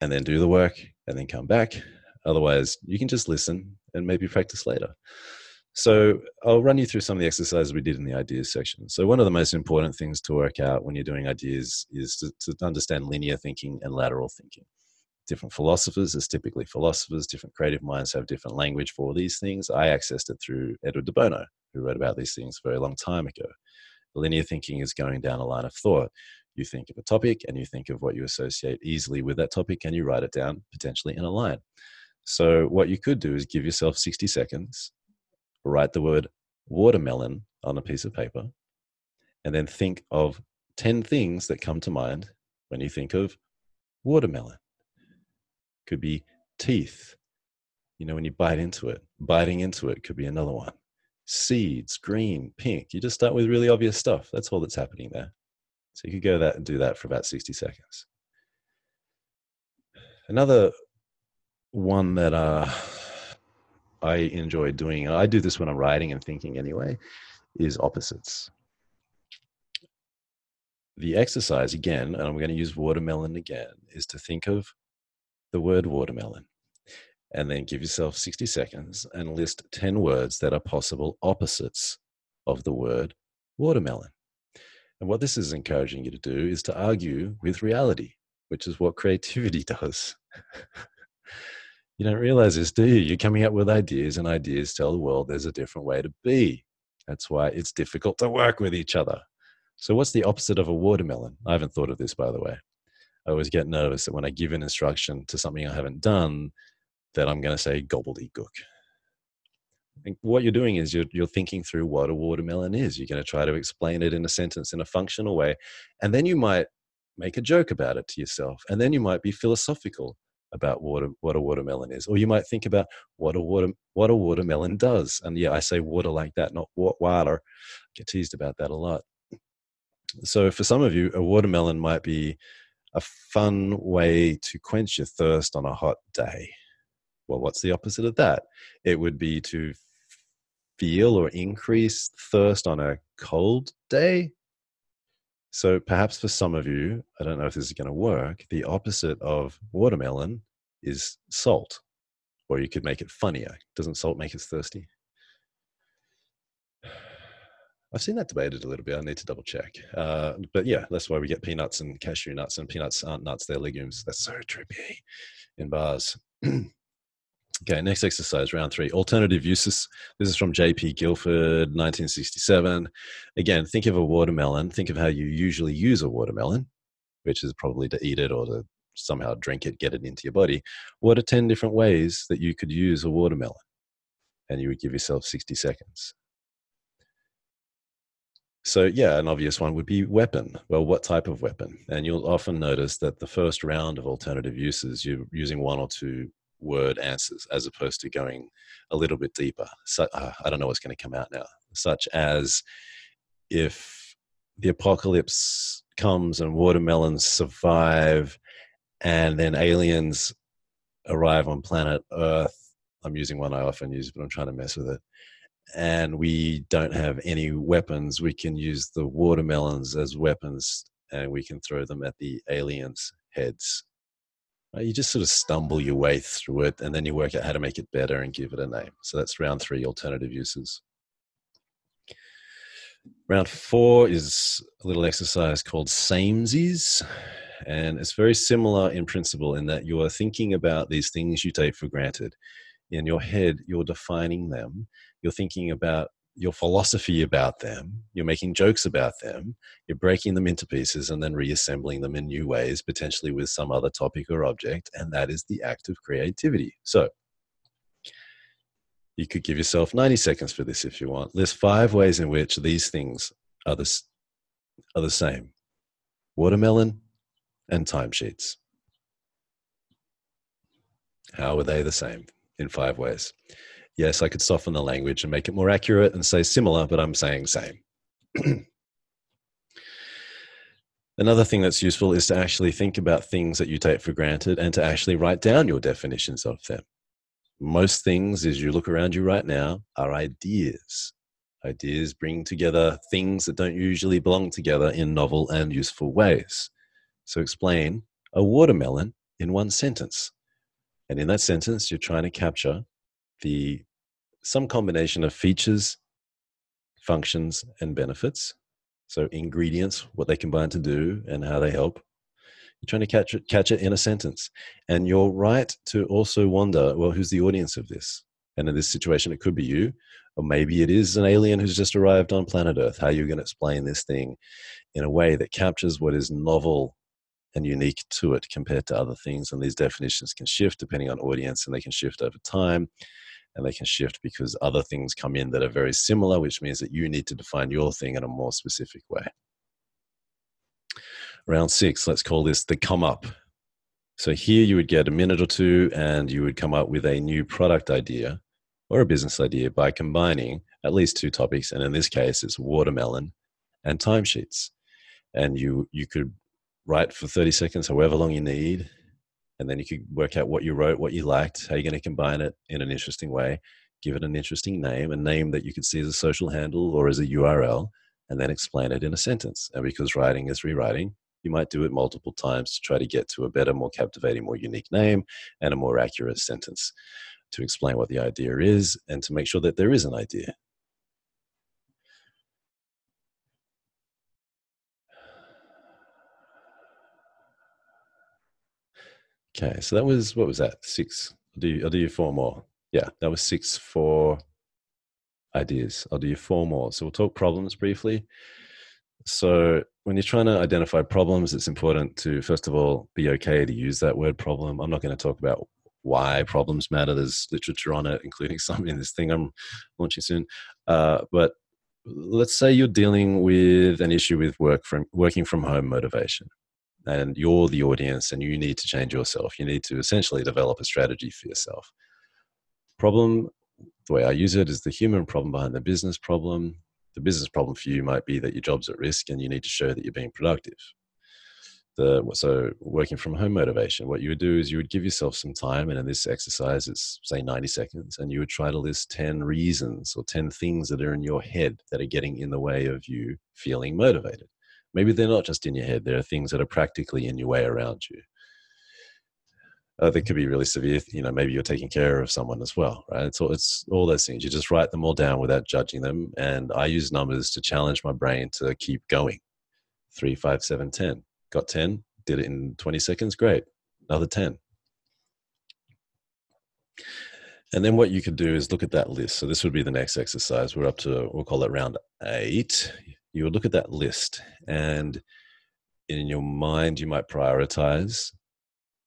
and then do the work and then come back. Otherwise, you can just listen and maybe practice later. So I'll run you through some of the exercises we did in the ideas section. So one of the most important things to work out when you're doing ideas is to, to understand linear thinking and lateral thinking. Different philosophers, as typically philosophers, different creative minds have different language for these things. I accessed it through Edward de Bono, who wrote about these things a very long time ago. Linear thinking is going down a line of thought. You think of a topic and you think of what you associate easily with that topic and you write it down potentially in a line. So, what you could do is give yourself 60 seconds write the word watermelon on a piece of paper, and then think of 10 things that come to mind when you think of watermelon. Could be teeth, you know, when you bite into it. Biting into it could be another one. Seeds, green, pink. You just start with really obvious stuff. That's all that's happening there. So you could go that and do that for about 60 seconds. Another one that uh, I enjoy doing, and I do this when I'm writing and thinking anyway, is opposites. The exercise, again, and I'm going to use watermelon again, is to think of the word watermelon and then give yourself 60 seconds and list 10 words that are possible opposites of the word watermelon. And what this is encouraging you to do is to argue with reality, which is what creativity does. You don't realize this, do you? You're coming up with ideas, and ideas tell the world there's a different way to be. That's why it's difficult to work with each other. So, what's the opposite of a watermelon? I haven't thought of this, by the way. I always get nervous that when I give an instruction to something I haven't done, that I'm going to say gobbledygook. And what you're doing is you're, you're thinking through what a watermelon is. You're going to try to explain it in a sentence in a functional way. And then you might make a joke about it to yourself. And then you might be philosophical about water, what a watermelon is, or you might think about what a water what a watermelon does. And yeah, I say water like that, not water. I get teased about that a lot. So for some of you, a watermelon might be a fun way to quench your thirst on a hot day. Well, what's the opposite of that? It would be to feel or increase thirst on a cold day. So perhaps for some of you, I don't know if this is going to work, the opposite of watermelon is salt. Or you could make it funnier. Doesn't salt make us thirsty? I've seen that debated a little bit. I need to double check. Uh, but yeah, that's why we get peanuts and cashew nuts, and peanuts aren't nuts, they're legumes. That's so trippy in bars. Okay, next exercise, round three. Alternative uses. This is from J.P. Guilford, 1967. Again, think of a watermelon. Think of how you usually use a watermelon, which is probably to eat it or to somehow drink it, get it into your body. What are 10 different ways that you could use a watermelon? And you would give yourself 60 seconds. So, yeah, an obvious one would be weapon. Well, what type of weapon? And you'll often notice that the first round of alternative uses, you're using one or two word answers as opposed to going a little bit deeper. So, uh, I don't know what's going to come out now, such as if the apocalypse comes and watermelons survive and then aliens arrive on planet Earth. I'm using one I often use, but I'm trying to mess with it. And we don't have any weapons. We can use the watermelons as weapons and we can throw them at the aliens' heads you just sort of stumble your way through it and then you work out how to make it better and give it a name. So that's round three alternative uses. Round four is a little exercise called samesies. And it's very similar in principle in that you are thinking about these things you take for granted. In your head, you're defining them. You're thinking about your philosophy about them, you're making jokes about them, you're breaking them into pieces and then reassembling them in new ways, potentially with some other topic or object, and that is the act of creativity. So, you could give yourself 90 seconds for this if you want. List five ways in which these things are the, are the same watermelon and timesheets. How are they the same in five ways? Yes, I could soften the language and make it more accurate and say similar, but I'm saying same. Another thing that's useful is to actually think about things that you take for granted and to actually write down your definitions of them. Most things, as you look around you right now, are ideas. Ideas bring together things that don't usually belong together in novel and useful ways. So, explain a watermelon in one sentence. And in that sentence, you're trying to capture the some combination of features, functions, and benefits so ingredients, what they combine to do, and how they help. You're trying to catch it, catch it in a sentence, and you're right to also wonder, well, who's the audience of this? And in this situation, it could be you, or maybe it is an alien who's just arrived on planet Earth. How are you going to explain this thing in a way that captures what is novel and unique to it compared to other things? And these definitions can shift depending on audience, and they can shift over time and they can shift because other things come in that are very similar, which means that you need to define your thing in a more specific way. Round six, let's call this the come up. So here you would get a minute or two and you would come up with a new product idea or a business idea by combining at least two topics. And in this case, it's watermelon and timesheets. And you, you could write for 30 seconds, however long you need, and then you could work out what you wrote, what you liked, how you're going to combine it in an interesting way, give it an interesting name, a name that you could see as a social handle or as a URL, and then explain it in a sentence. And because writing is rewriting, you might do it multiple times to try to get to a better, more captivating, more unique name and a more accurate sentence to explain what the idea is and to make sure that there is an idea. Okay, so that was what was that? Six. I'll do I'll do you four more. Yeah, that was six for ideas. I'll do you four more. So we'll talk problems briefly. So when you're trying to identify problems, it's important to first of all be okay to use that word problem. I'm not going to talk about why problems matter. There's literature on it, including some in this thing I'm launching soon. Uh, but let's say you're dealing with an issue with work from working from home motivation and you're the audience and you need to change yourself. You need to essentially develop a strategy for yourself. Problem, the way I use it is the human problem behind the business problem. The business problem for you might be that your job's at risk and you need to show that you're being productive. The, so working from home motivation, what you would do is you would give yourself some time, and in this exercise, it's say 90 seconds, and you would try to list 10 reasons or 10 things that are in your head that are getting in the way of you feeling motivated maybe they're not just in your head there are things that are practically in your way around you. Uh, they could be really severe you know maybe you're taking care of someone as well right? It's all, it's all those things. You just write them all down without judging them and i use numbers to challenge my brain to keep going. Three five seven ten. Got 10 did it in 20 seconds great. Another 10 and then what you could do is look at that list. So this would be the next exercise. We're up to, we'll call it round eight you would look at that list and in your mind you might prioritize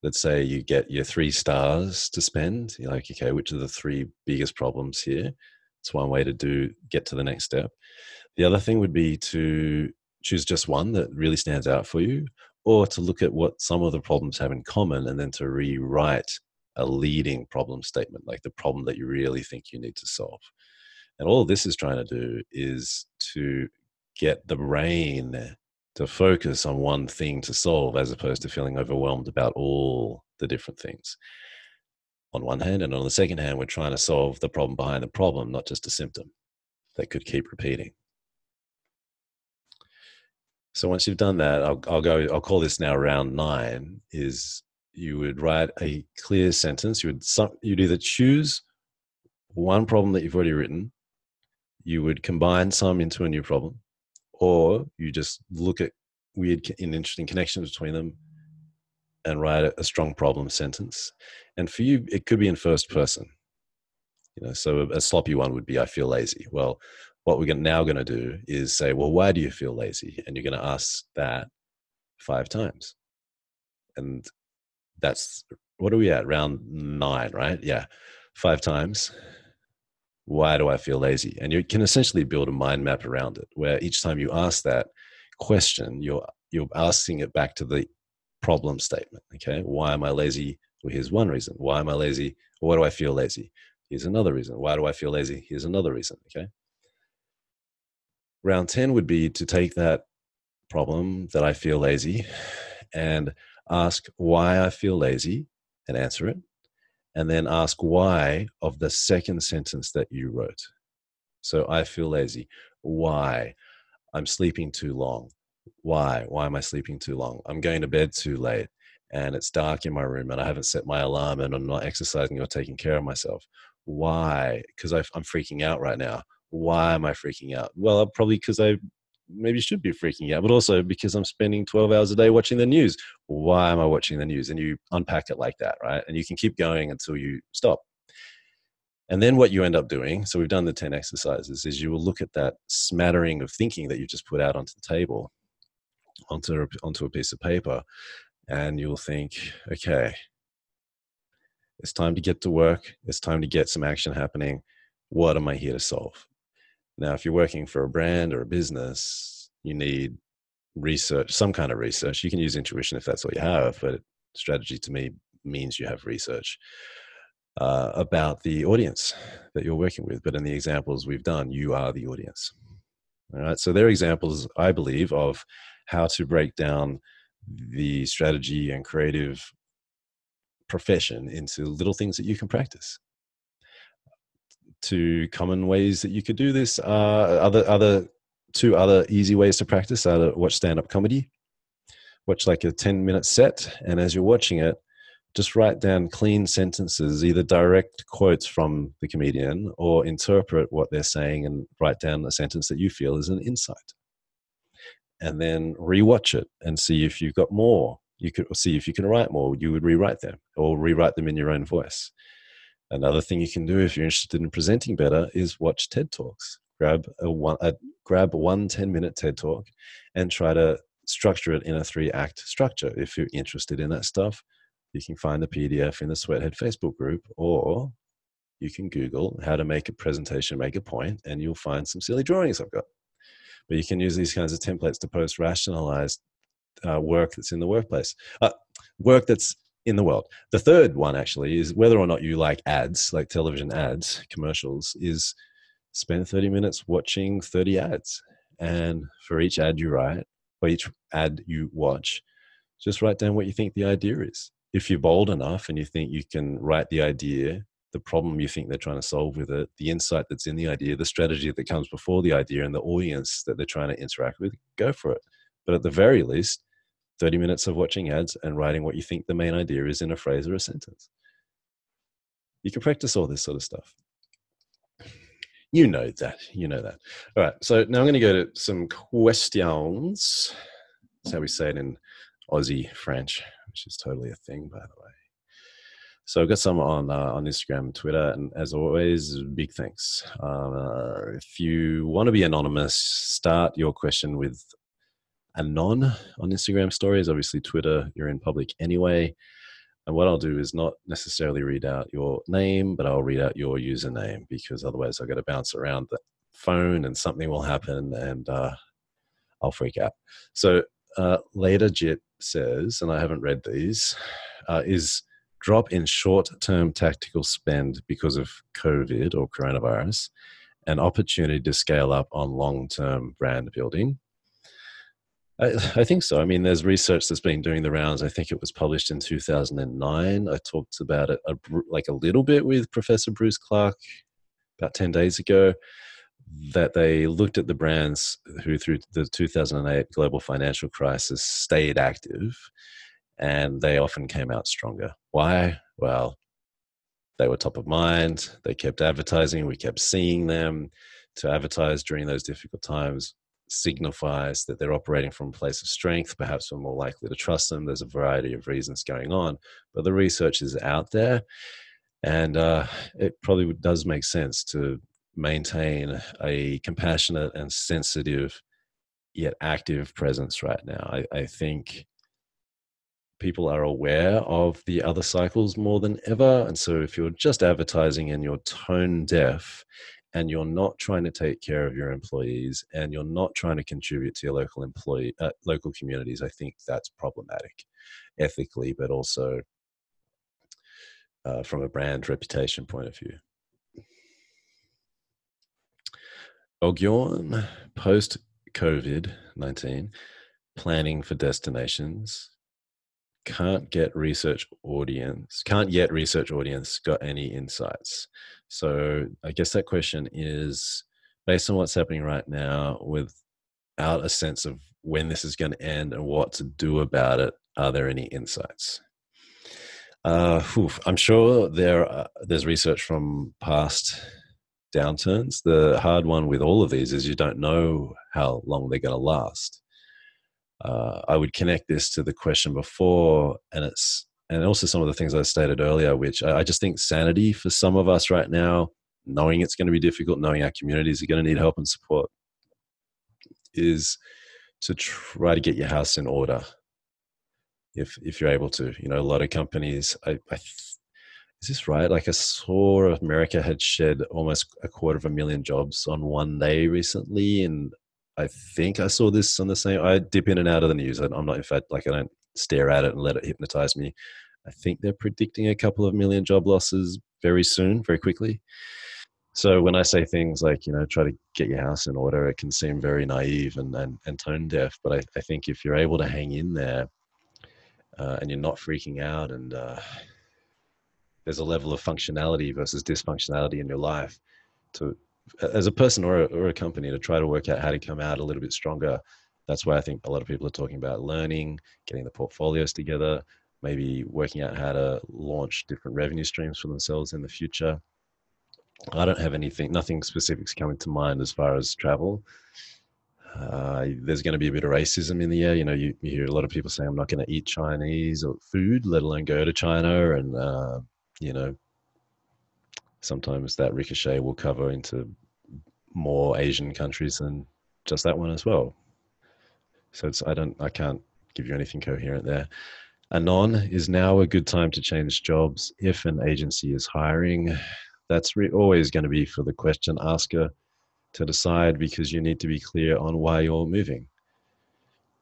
let's say you get your three stars to spend you're like okay which are the three biggest problems here? It's one way to do get to the next step. The other thing would be to choose just one that really stands out for you or to look at what some of the problems have in common and then to rewrite a leading problem statement like the problem that you really think you need to solve. And all this is trying to do is to get the brain to focus on one thing to solve as opposed to feeling overwhelmed about all the different things. On one hand and on the second hand we're trying to solve the problem behind the problem not just a symptom that could keep repeating. So once you've done that i'll, I'll go i'll call this now round nine is you would write a clear sentence. You would you'd either choose one problem that you've already written you would combine some into a new problem or you just look at weird and interesting connections between them and write a strong problem sentence. And for you, it could be in first person. You know, so a sloppy one would be, "I feel lazy." Well, what we're now going to do is say, "Well, why do you feel lazy?" And you're going to ask that five times, and that's what are we at? Round nine, right? Yeah, five times why do I feel lazy? And you can essentially build a mind map around it, where each time you ask that question, you're you're asking it back to the problem statement. Okay, why am I lazy? Well, here's one reason. Why am I lazy? Why do I feel lazy? Here's another reason. Why do I feel lazy? Here's another reason. Okay. Round 10 would be to take that problem that I feel lazy and ask why I feel lazy and answer it. And then ask why of the second sentence that you wrote. So I feel lazy. Why? I'm sleeping too long. Why? Why am I sleeping too long? I'm going to bed too late and it's dark in my room and I haven't set my alarm and I'm not exercising or taking care of myself. Why? Because I'm freaking out right now. Why am I freaking out? Well, probably because I maybe should be freaking out, but also because I'm spending 12 hours a day watching the news. Why am I watching the news? And you unpack it like that, right? And you can keep going until you stop. And then what you end up doing, so we've done the 10 exercises, is you will look at that smattering of thinking that you just put out onto the table, onto, onto a piece of paper, and you'll think, okay, it's time to get to work. It's time to get some action happening. What am I here to solve? Now, if you're working for a brand or a business, you need research, some kind of research. You can use intuition if that's what you have, but strategy to me means you have research uh, about the audience that you're working with. But in the examples we've done, you are the audience. All right. So they're examples, I believe, of how to break down the strategy and creative profession into little things that you can practice. Two common ways that you could do this are other other two other easy ways to practice are to watch stand-up comedy. Watch like a 10 minute set, and as you're watching it, just write down clean sentences, either direct quotes from the comedian or interpret what they're saying and write down a sentence that you feel is an insight and then rewatch it and see if you've got more. You could see if you can write more. You would rewrite them or rewrite them in your own voice. Another thing you can do if you're interested in presenting better is watch TED Talks. Grab a one, a, grab one 10 minute TED Talk and try to structure it in a three act structure. If you're interested in that stuff, you can find the PDF in the Sweathead Facebook group or you can Google how to make a presentation, make a point, and you'll find some silly drawings I've got. But you can use these kinds of templates to post rationalized uh, work that's in the workplace, uh, work that's in the world. The third one actually is whether or not you like ads, like television ads, commercials, is spend 30 minutes watching 30 ads. And for each ad you write, or each ad you watch, just write down what you think the idea is. If you're bold enough and you think you can write the idea the problem you think they're trying to solve with it, the insight that's in the idea, the strategy that comes before the idea, and the audience that they're trying to interact with, go for it. But at the very least, 30 minutes of watching ads and writing what you think the main idea is in a phrase or a sentence. You can practice all this sort of stuff. You know that. You know that. All right. So now I'm going to go to some questions. That's how we say it in Aussie French, which is totally a thing, by the way. So I've got some on uh, on Instagram Twitter, and as always, big thanks. Uh, if you want to be anonymous, start your question with anon on Instagram stories. Obviously, Twitter, you're in public anyway. And what I'll do is not necessarily read out your name, but I'll read out your username because otherwise I've got to bounce around the phone and something will happen and uh, I'll freak out. So uh, later Jit says, and I haven't read these, uh, is drop in short term tactical spend because of COVID or coronavirus, an opportunity to scale up on long term brand building? I, I, think so. I mean, there's research that's been doing the rounds. I think it was published in 2009. I talked about it a, like a little bit with Professor Bruce Clark about 10 days ago. That they looked at the brands who, through the 2008 global financial crisis, stayed active and they often came out stronger. Why? Well, they were top of mind. They kept advertising. We kept seeing them. To advertise during those difficult times signifies that they're operating from a place of strength. Perhaps we're more likely to trust them. There's a variety of reasons going on, but the research is out there. And uh, it probably does make sense to maintain a compassionate and sensitive yet active presence right now. I, I think people are aware of the other cycles more than ever. And so if you're just advertising and you're tone deaf and you're not trying to take care of your employees and you're not trying to contribute to your local employee uh, local communities i think that's problematic ethically but also uh, from a brand reputation point of view. Ogion post COVID 19 planning for destinations. Can't get research audience can't yet research audience got any insights. So I guess that question is based on what's happening right now without a sense of when this is going to end and what to do about it. Are there any insights? Uh, I'm sure there there's research from past downturns. The hard one with all of these is you don't know how long they're going to last. Uh, I would connect this to the question before, and it's and also some of the things I stated earlier, which I, just think sanity for some of us right now, knowing it's going to be difficult, knowing our communities are going to need help and support, is to try to get your house in order. If if you're able to, you know, a lot of companies, I, I is this right? Like I saw America had shed almost a quarter of a million jobs on one day recently, and I think I saw this on the same. I dip in and out of the news. I'm not, in fact, like I don't stare at it and let it hypnotize me. I think they're predicting a couple of million job losses very soon, very quickly. So when I say things like, you know, try to get your house in order, it can seem very naive and, and, and tone deaf. But I, I think if you're able to hang in there uh, and you're not freaking out and uh, there's a level of functionality versus dysfunctionality in your life to as a person or a, or a company to try to work out how to come out a little bit stronger. That's why I think a lot of people are talking about learning, getting the portfolios together, maybe working out how to launch different revenue streams for themselves in the future. I don't have anything, nothing specifics coming to mind as far as travel. Uh, there's going to be a bit of racism in the air. You know, you, you hear a lot of people saying, I'm not going to eat Chinese or food, let alone go to China. And, uh, you know, sometimes that ricochet will cover into more Asian countries than just that one as well. So it's I don't I can't give you anything coherent there. Anon is now a good time to change jobs if an agency is hiring. That's re- always going to be for the question asker to decide because you need to be clear on why you're moving.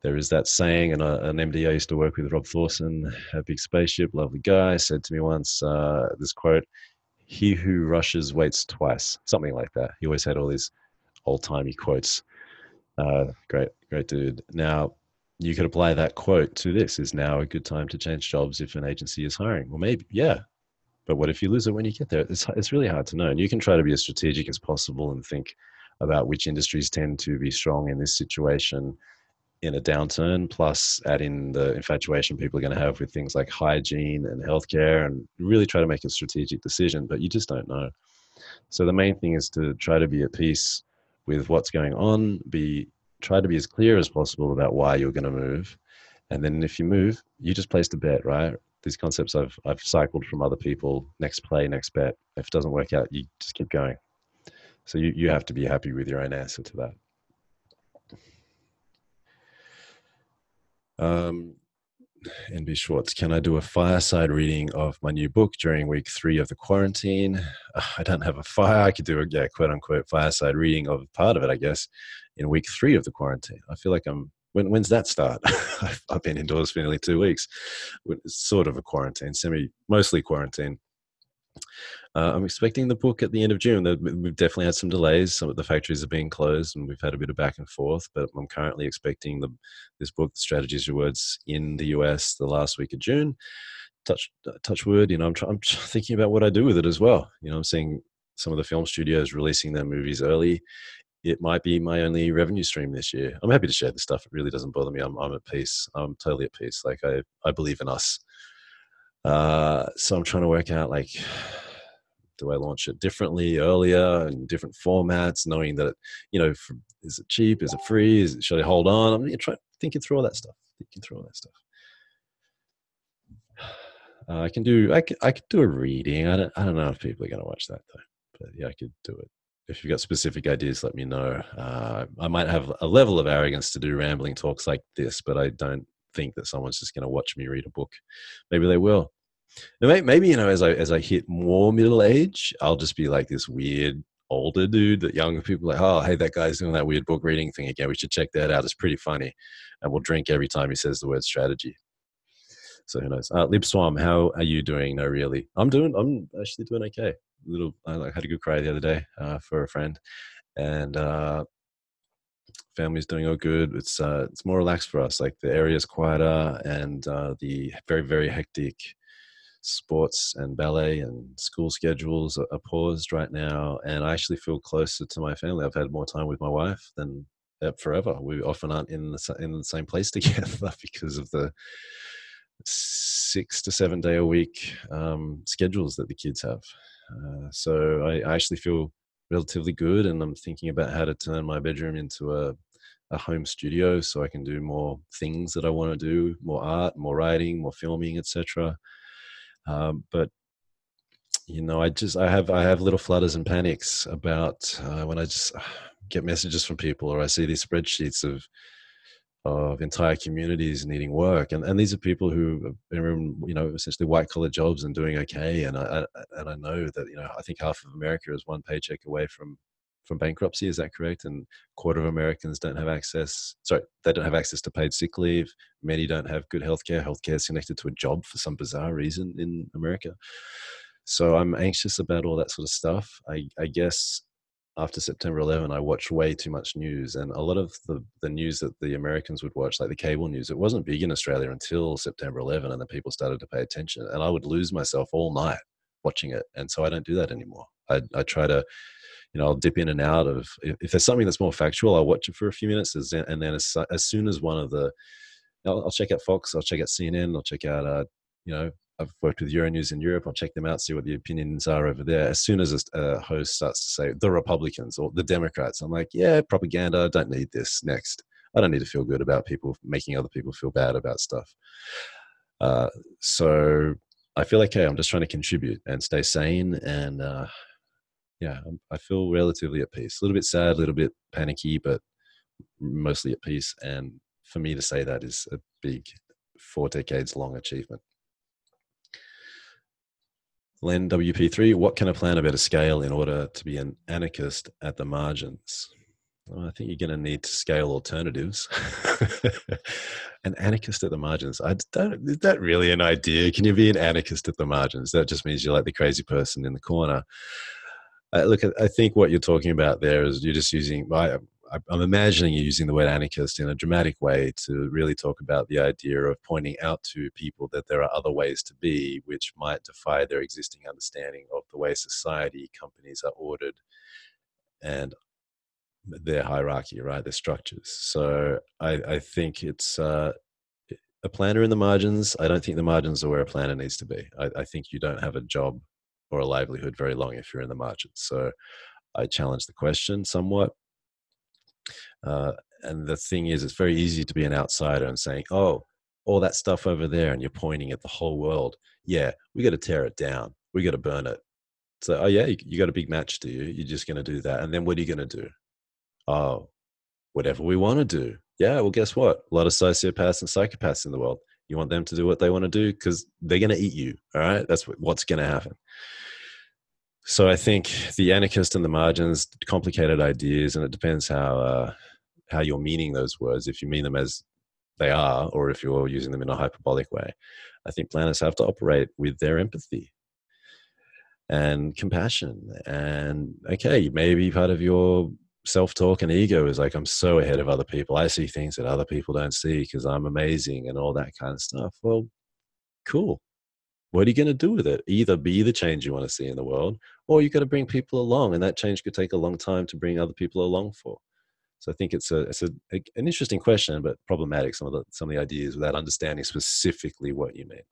There is that saying, and uh, an MD I used to work with, Rob Thorson, a Big Spaceship, lovely guy, said to me once uh, this quote he who rushes waits twice, something like that. He always had all these old timey quotes. Uh, great, great dude. Now, you could apply that quote to this is now a good time to change jobs if an agency is hiring. Well, maybe, yeah. But what if you lose it when you get there? It's, it's really hard to know. And you can try to be as strategic as possible and think about which industries tend to be strong in this situation in a downturn, plus add in the infatuation people are going to have with things like hygiene and healthcare, and really try to make a strategic decision. But you just don't know. So the main thing is to try to be at peace with what's going on. Be try to be as clear as possible about why you're going to move, and then if you move, you just place the bet. Right? These concepts I've I've cycled from other people. Next play, next bet. If it doesn't work out, you just keep going. So you, you have to be happy with your own answer to that. Um, NB Schwartz, can I do a fireside reading of my new book during week three of the quarantine? Ah, I don't have a fire. I could do a yeah, quote unquote fireside reading of part of it, I guess, in week three of the quarantine. I feel like I'm. When, when's that start? I've been indoors for nearly two weeks. It's sort of a quarantine, semi, mostly quarantine. Uh, I'm expecting the book at the end of June. We've definitely had some delays. Some of the factories are being closed, and we've had a bit of back and forth. But I'm currently expecting the this book, "The Strategy Is Your Words," in the US the last week of June. Touch touch wood. You know, I'm, try, I'm thinking about what I do with it as well. You know, I'm seeing some of the film studios releasing their movies early. It might be my only revenue stream this year. I'm happy to share this stuff. It really doesn't bother me. I'm, I'm at peace. I'm totally at peace. Like I, I believe in us. Uh, so I'm trying to work out like do I launch it differently earlier in different formats, knowing that, you know, is it cheap? Is it free? Is it, should I hold on? I'm trying thinking through all that stuff. Thinking through all that stuff. Uh, I can do I could, I could do a reading. I don't I don't know if people are going to watch that though, but yeah, I could do it. If you've got specific ideas, let me know. Uh, I might have a level of arrogance to do rambling talks like this, but I don't think that someone's just going to watch me read a book. Maybe they will. Maybe you know, as I as I hit more middle age, I'll just be like this weird older dude that younger people like, oh, hey, that guy's doing that weird book reading thing again. We should check that out. It's pretty funny, and we'll drink every time he says the word strategy. So who knows? Uh, Lipswam, how are you doing? No, really, I'm doing. I'm actually doing okay. A little, I had a good cry the other day uh, for a friend, and uh, family's doing all good. It's uh, it's more relaxed for us. Like the area's quieter, and uh, the very very hectic sports and ballet and school schedules are, paused right now. And I actually feel closer to my family. I've had more time with my wife than forever. We often aren't in the in the same place together because of the six to seven day a week um, schedules that the kids have. Uh, so I, I, actually feel relatively good, and I'm thinking about how to turn my bedroom into a a home studio so I can do more things that I want to do, more art, more writing, more filming, etc. Um, but you know, I just I have I have little flutters and panics about uh, when I just get messages from people or I see these spreadsheets of of entire communities needing work, and and these are people who are in you know essentially white collar jobs and doing okay, and I, I and I know that you know I think half of America is one paycheck away from from bankruptcy. Is that correct? And quarter of Americans don't have access. Sorry, they don't have access to paid sick leave. Many don't have good healthcare. Healthcare is connected to a job for some bizarre reason in America. So I'm anxious about all that sort of stuff. I, I guess after September 11, I watched way too much news, and a lot of the the news that the Americans would watch, like the cable news, it wasn't big in Australia until September 11, and then people started to pay attention, and I would lose myself all night watching it, and so I don't do that anymore. I, I try to you know, I'll dip in and out of if, if, there's something that's more factual, I'll watch it for a few minutes, and then as, as soon as one of the, I'll, I'll, check out Fox, I'll check out CNN, I'll check out, uh, you know, I've worked with Euronews in Europe. I'll check them out, see what the opinions are over there. As soon as a host starts to say the Republicans or the Democrats, I'm like, yeah, propaganda. I don't need this. Next, I don't need to feel good about people making other people feel bad about stuff. Uh, so I feel hey, I'm just trying to contribute and stay sane and uh, yeah, um, I feel relatively at peace. A little bit sad, a little bit panicky, but mostly at peace. And for me to say that is a big, four decades long achievement. Len WP3, what can a planner better scale in order to be an anarchist at the margins? Well, I think you're going to need to scale alternatives. an anarchist at the margins. I don't. Is that really an idea? Can you be an anarchist at the margins? That just means you're like the crazy person in the corner. Look, I think what you're talking about there is you're just using. I, I'm imagining you're using the word anarchist in a dramatic way to really talk about the idea of pointing out to people that there are other ways to be, which might defy their existing understanding of the way society, companies are ordered, and their hierarchy, right? Their structures. So I, I think it's uh, a planner in the margins. I don't think the margins are where a planner needs to be. I, I think you don't have a job or a livelihood very long if you're in the margins. So I challenge the question somewhat. Uh, and the thing is, it's very easy to be an outsider and saying, oh, all that stuff over there, and you're pointing at the whole world. Yeah, we got to tear it down. We got to burn it. So, oh, yeah, you, you got a big match, do you? You're just going to do that. And then what are you going to do? Oh, whatever we want to do. Yeah, well, guess what? A lot of sociopaths and psychopaths in the world. You want them to do what they want to do because they're going to eat you. All right. That's what's going to happen. So I think the anarchist and the margins, complicated ideas, and it depends how uh, how you're meaning those words. If you mean them as they are, or if you're using them in a hyperbolic way, I think planners have to operate with their empathy and compassion. And okay, maybe part of your self talk and ego is like, I'm so ahead of other people. I see things that other people don't see because I'm amazing and all that kind of stuff. Well, cool. What are you going to do with it? Either be the change you want to see in the world, or you got to bring people along, and that change could take a long time to bring other people along for. So I think it's a it's a, a, an interesting question, but problematic. Some of the some of the ideas without understanding specifically what you mean.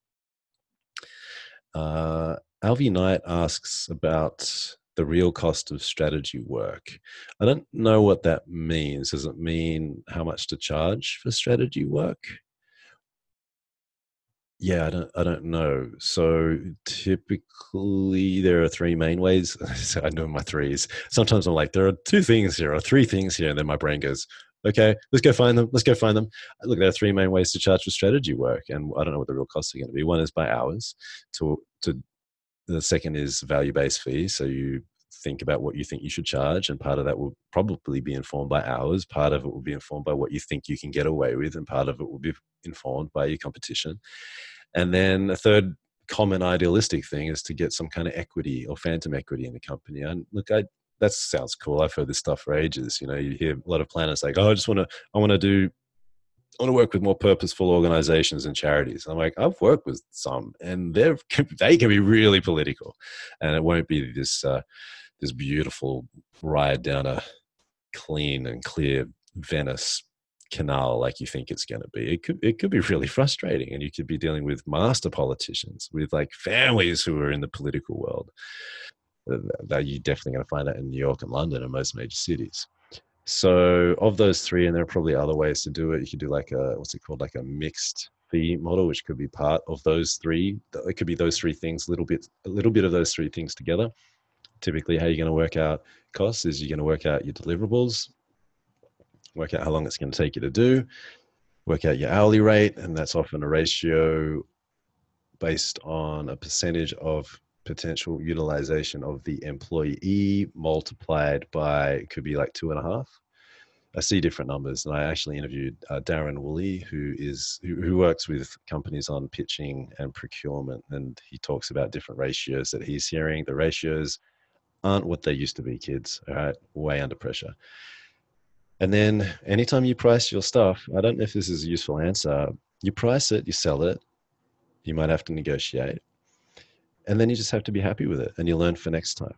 Uh, Alvy Knight asks about the real cost of strategy work. I don't know what that means. Does it mean how much to charge for strategy work? Yeah, I don't, I don't know. So typically, there are three main ways. I know my threes. Sometimes I'm like, there are two things here, or three things here, and then my brain goes, okay, let's go find them. Let's go find them. Look, there are three main ways to charge for strategy work, and I don't know what the real costs are going to be. One is by hours. To to the second is value based fees. So you think about what you think you should charge, and part of that will probably be informed by hours. Part of it will be informed by what you think you can get away with, and part of it will be informed by your competition. And then a third common idealistic thing is to get some kind of equity or phantom equity in the company. And look, I that sounds cool. I've heard this stuff for ages. You know, you hear a lot of planners like, oh, I just want to, I want to do, I want to work with more purposeful organizations and charities. I'm like, I've worked with some, and they're they can be really political, and it won't be this uh, this beautiful ride down a clean and clear Venice canal like you think it's going to be. It could it could be really frustrating, and you could be dealing with master politicians, with like families who are in the political world. That you're definitely going to find that in New York and London and most major cities. So of those three, and there are probably other ways to do it. You could do like a what's it called, like a mixed fee model, which could be part of those three. It could be those three things, a little bit, a little bit of those three things together. Typically, how you're going to work out costs is you're going to work out your deliverables, work out how long it's going to take you to do, work out your hourly rate, and that's often a ratio based on a percentage of potential utilization of the employee multiplied by could be like two and a half. I see different numbers, and I actually interviewed uh, Darren Woolley, who is who, who, works with companies on pitching and procurement, and he talks about different ratios that he's hearing. The ratios aren't what they used to be, kids. All right, way under pressure. And then anytime you price your stuff, I don't know if this is a useful answer. You price it, you sell it. You might have to negotiate, and then you just have to be happy with it, and you learn for next time.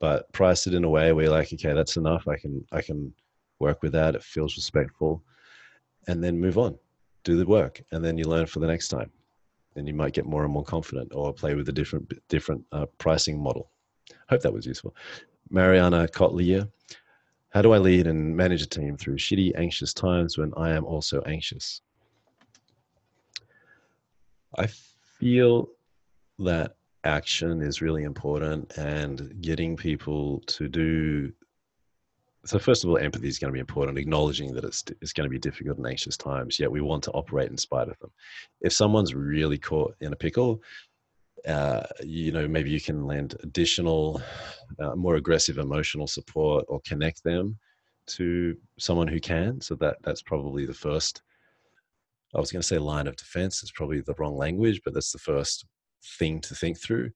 But price it in a way where you're like, okay, that's enough. I can I can work with that. It feels respectful, and then move on, do the work, and then you learn for the next time. And you might get more and more confident, or play with a different different uh, pricing model. Hope that was useful. Mariana Kotlier, how do I lead and manage a team through shitty, anxious times when I am also anxious? I feel that action is really important and getting people to do so first of all empathy is going to be important acknowledging that it's, it's going to be difficult and anxious times yet we want to operate in spite of them. If someone's really caught in a pickle uh, you know maybe you can lend additional uh, more aggressive emotional support or connect them to someone who can so that that's probably the first i was going to say line of defense it's probably the wrong language but that's the first thing to think through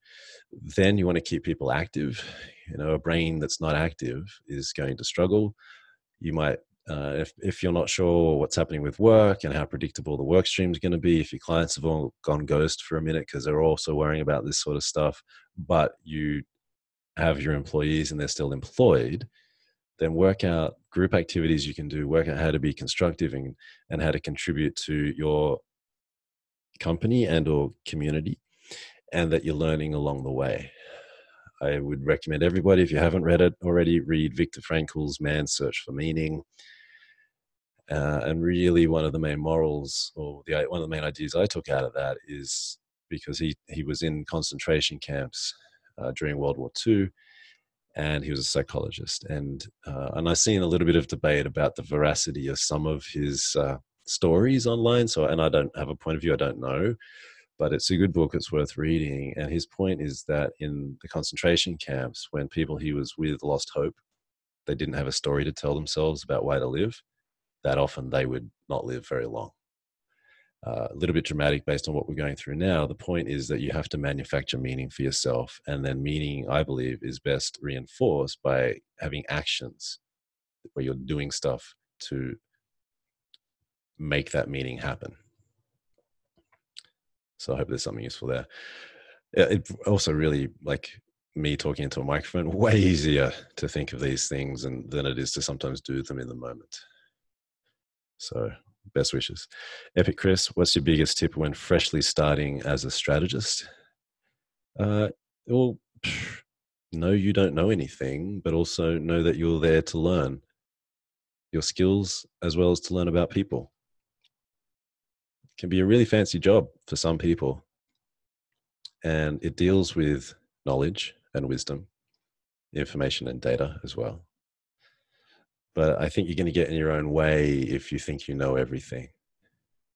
then you want to keep people active. You know a brain that's not active is going to struggle. You might uh, if, if you're not sure what's happening with work and how predictable the work stream is going to be, if your clients have all gone ghost for a minute because they're also worrying about this sort of stuff, but you have your employees and they're still employed, then work out group activities you can do, work out how to be constructive and, and how to contribute to your company and or community and that you're learning along the way. I would recommend everybody, if you haven't read it already, read Viktor Frankl's Man's Search for Meaning. Uh, and really, one of the main morals, or the one of the main ideas I took out of that is because he he was in concentration camps uh, during World War II, and he was a psychologist. And uh, and I've seen a little bit of debate about the veracity of some of his uh, stories online. So, and I don't have a point of view. I don't know, but it's a good book. It's worth reading. And his point is that in the concentration camps, when people he was with lost hope, they didn't have a story to tell themselves about why to live that often they would not live very long. Uh, a little bit dramatic based on what we're going through now. The point is that you have to manufacture meaning for yourself. And then meaning, I believe, is best reinforced by having actions where you're doing stuff to make that meaning happen. So I hope there's something useful there. It also really like me talking into a microphone, way easier to think of these things and, than it is to sometimes do them in the moment. So, best wishes. Epic Chris, what's your biggest tip when freshly starting as a strategist? Uh, well, know you don't know anything, but also know that you're there to learn your skills as well as to learn about people. Can be a really fancy job for some people, and it deals with knowledge and wisdom, information and data as well but I think you're going to get in your own way if you think you know everything.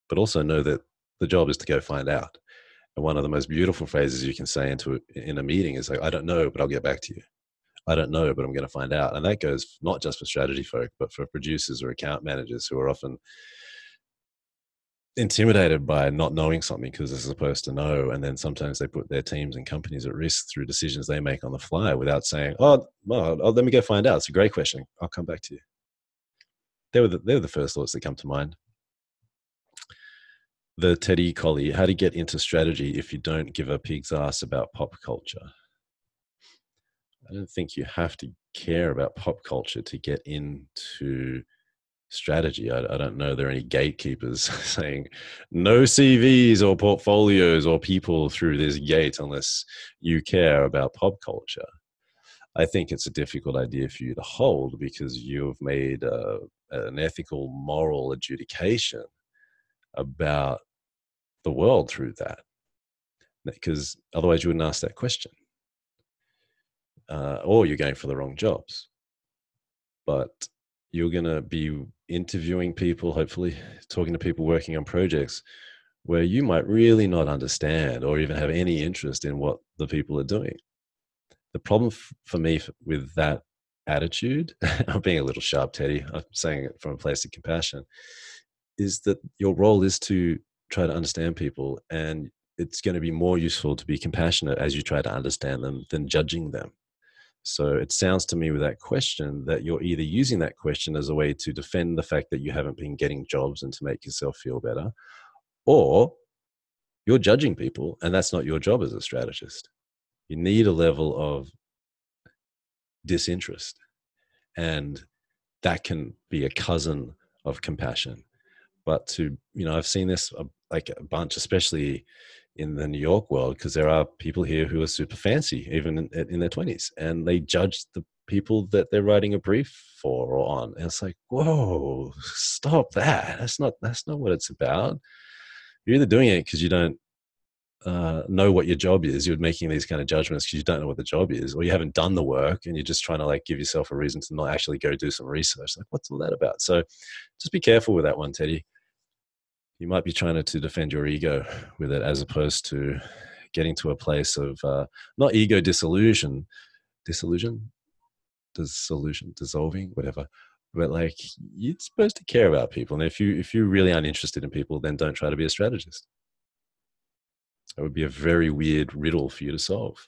But also know that the job is to go find out. And one of the most beautiful phrases you can say into in a meeting is like, "I don't know, but I'll get back to you." I don't know, but I'm going to find out. And that goes not just for strategy folk, but for producers or account managers who are often intimidated by not knowing something because they're supposed to know and then sometimes they put their teams and companies at risk through decisions they make on the fly without saying oh, well, oh let me go find out. It's a great question. I'll come back to you. They were the, they were the first thoughts that come to mind. The teddy collie how to get into strategy if you don't give a pig's ass about pop culture. I don't think you have to care about pop culture to get into strategy. I, I, don't know there are any gatekeepers saying no CVs or portfolios or people through this gate unless you care about pop culture. I think it's a difficult idea for you to hold because you've made a, an ethical, moral adjudication about the world through that. Because otherwise, you wouldn't ask that question. Uh, or you're going for the wrong jobs. But you're going to be interviewing people, hopefully talking to people working on projects where you might really not understand or even have any interest in what the people are doing. The problem f- for me f- with that attitude, I'm being a little sharp, Teddy, I'm saying it from a place of compassion, is that your role is to try to understand people and it's going to be more useful to be compassionate as you try to understand them than judging them. So it sounds to me with that question that you're either using that question as a way to defend the fact that you haven't been getting jobs and to make yourself feel better, or you're judging people and that's not your job as a strategist. You need a level of disinterest. And that can be a cousin of compassion. But to, you know, I've seen this like a bunch, especially in the New York world because there are people here who are super fancy, even in, in, their twenties, and they judge the people that they're writing a brief for or on. And it's like, whoa, stop that! That's not that's not what it's about. You're either doing it because you don't uh, know what your job is. You're making these kind of judgments because you don't know what the job is, or you haven't done the work and you're just trying to like give yourself a reason to not actually go do some research. Like, what's all that about? So, just be careful with that one, Teddy you might be trying to, to defend your ego with it as opposed to getting to a place of uh, not ego disillusion disillusion dissolution dissolving whatever but like you're supposed to care about people and if you if you really aren't interested in people then don't try to be a strategist. That would be a very weird riddle for you to solve.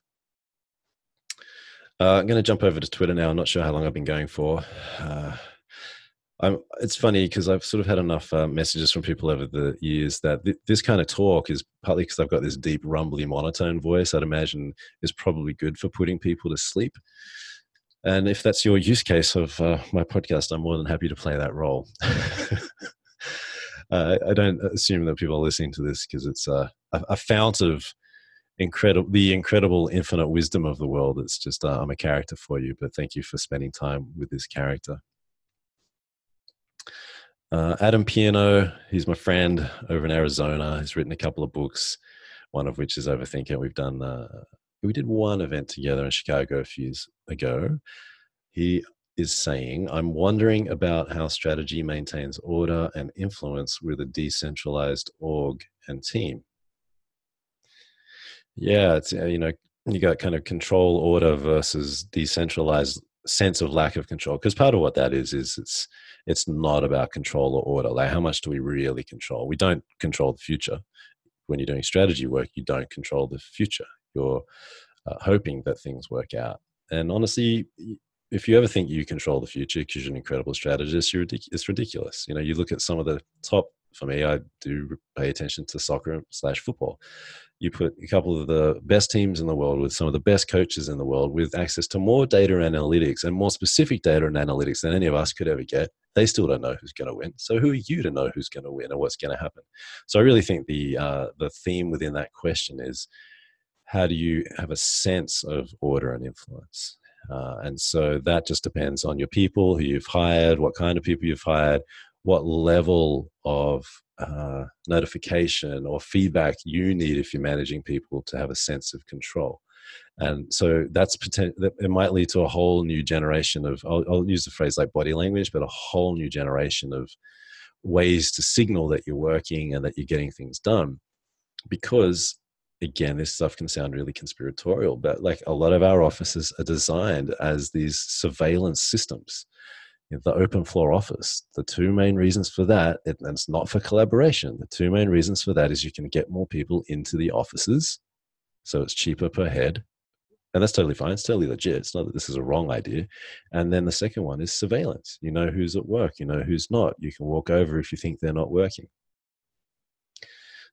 Uh, i'm going to jump over to twitter now i'm not sure how long i've been going for. Uh, I'm, it's funny because I've sort of had enough uh, messages from people over the years that th- this kind of talk is partly because I've got this deep, rumbly monotone voice. I'd imagine is probably good for putting people to sleep. And if that's your use case of uh, my podcast, I'm more than happy to play that role. uh, I don't assume that people are listening to this because it's a, a, fount of incredible, the incredible infinite wisdom of the world. It's just uh, I'm a character for you, but thank you for spending time with this character. Uh, Adam Pierno, he's my friend over in Arizona. He's written a couple of books, one of which is Overthinker. We've done, uh, we did one event together in Chicago a few years ago. He is saying, I'm wondering about how strategy maintains order and influence with a decentralized org and team. Yeah, it's, uh, you know, you got kind of control order versus decentralized sense of lack of control because part of what that is is it's it's not about control or order. Like how much do we really control? We don't control the future. When you're doing strategy work you don't control the future. You're uh, hoping that things work out. And honestly if you ever think you control the future because you're an incredible strategist you're ridic- it's ridiculous. You know you look at some of the top for me i do pay attention to soccer slash football. You put a couple of the best teams in the world with some of the best coaches in the world with access to more data and analytics and more specific data and analytics than any of us could ever get they still don't know who's going to win. So who are you to know who's going to win and what's going to happen? So i really think the uh, the theme within that question is how do you have a sense of order and influence? Uh, and so that just depends on your people who you've hired what kind of people you've hired what level of uh, notification or feedback you need if you're managing people to have a sense of control. And so that's potential. It might lead to a whole new generation of. I'll, I'll use the phrase like body language, but a whole new generation of ways to signal that you're working and that you're getting things done. Because again, this stuff can sound really conspiratorial, but like a lot of our offices are designed as these surveillance systems the open floor office. The two main reasons for that, and it's not for collaboration, the two main reasons for that is you can get more people into the offices, so it's cheaper per head. And that's totally fine. It's totally legit. It's not that this is a wrong idea. And then the second one is surveillance. You know who's at work, you know who's not. You can walk over if you think they're not working.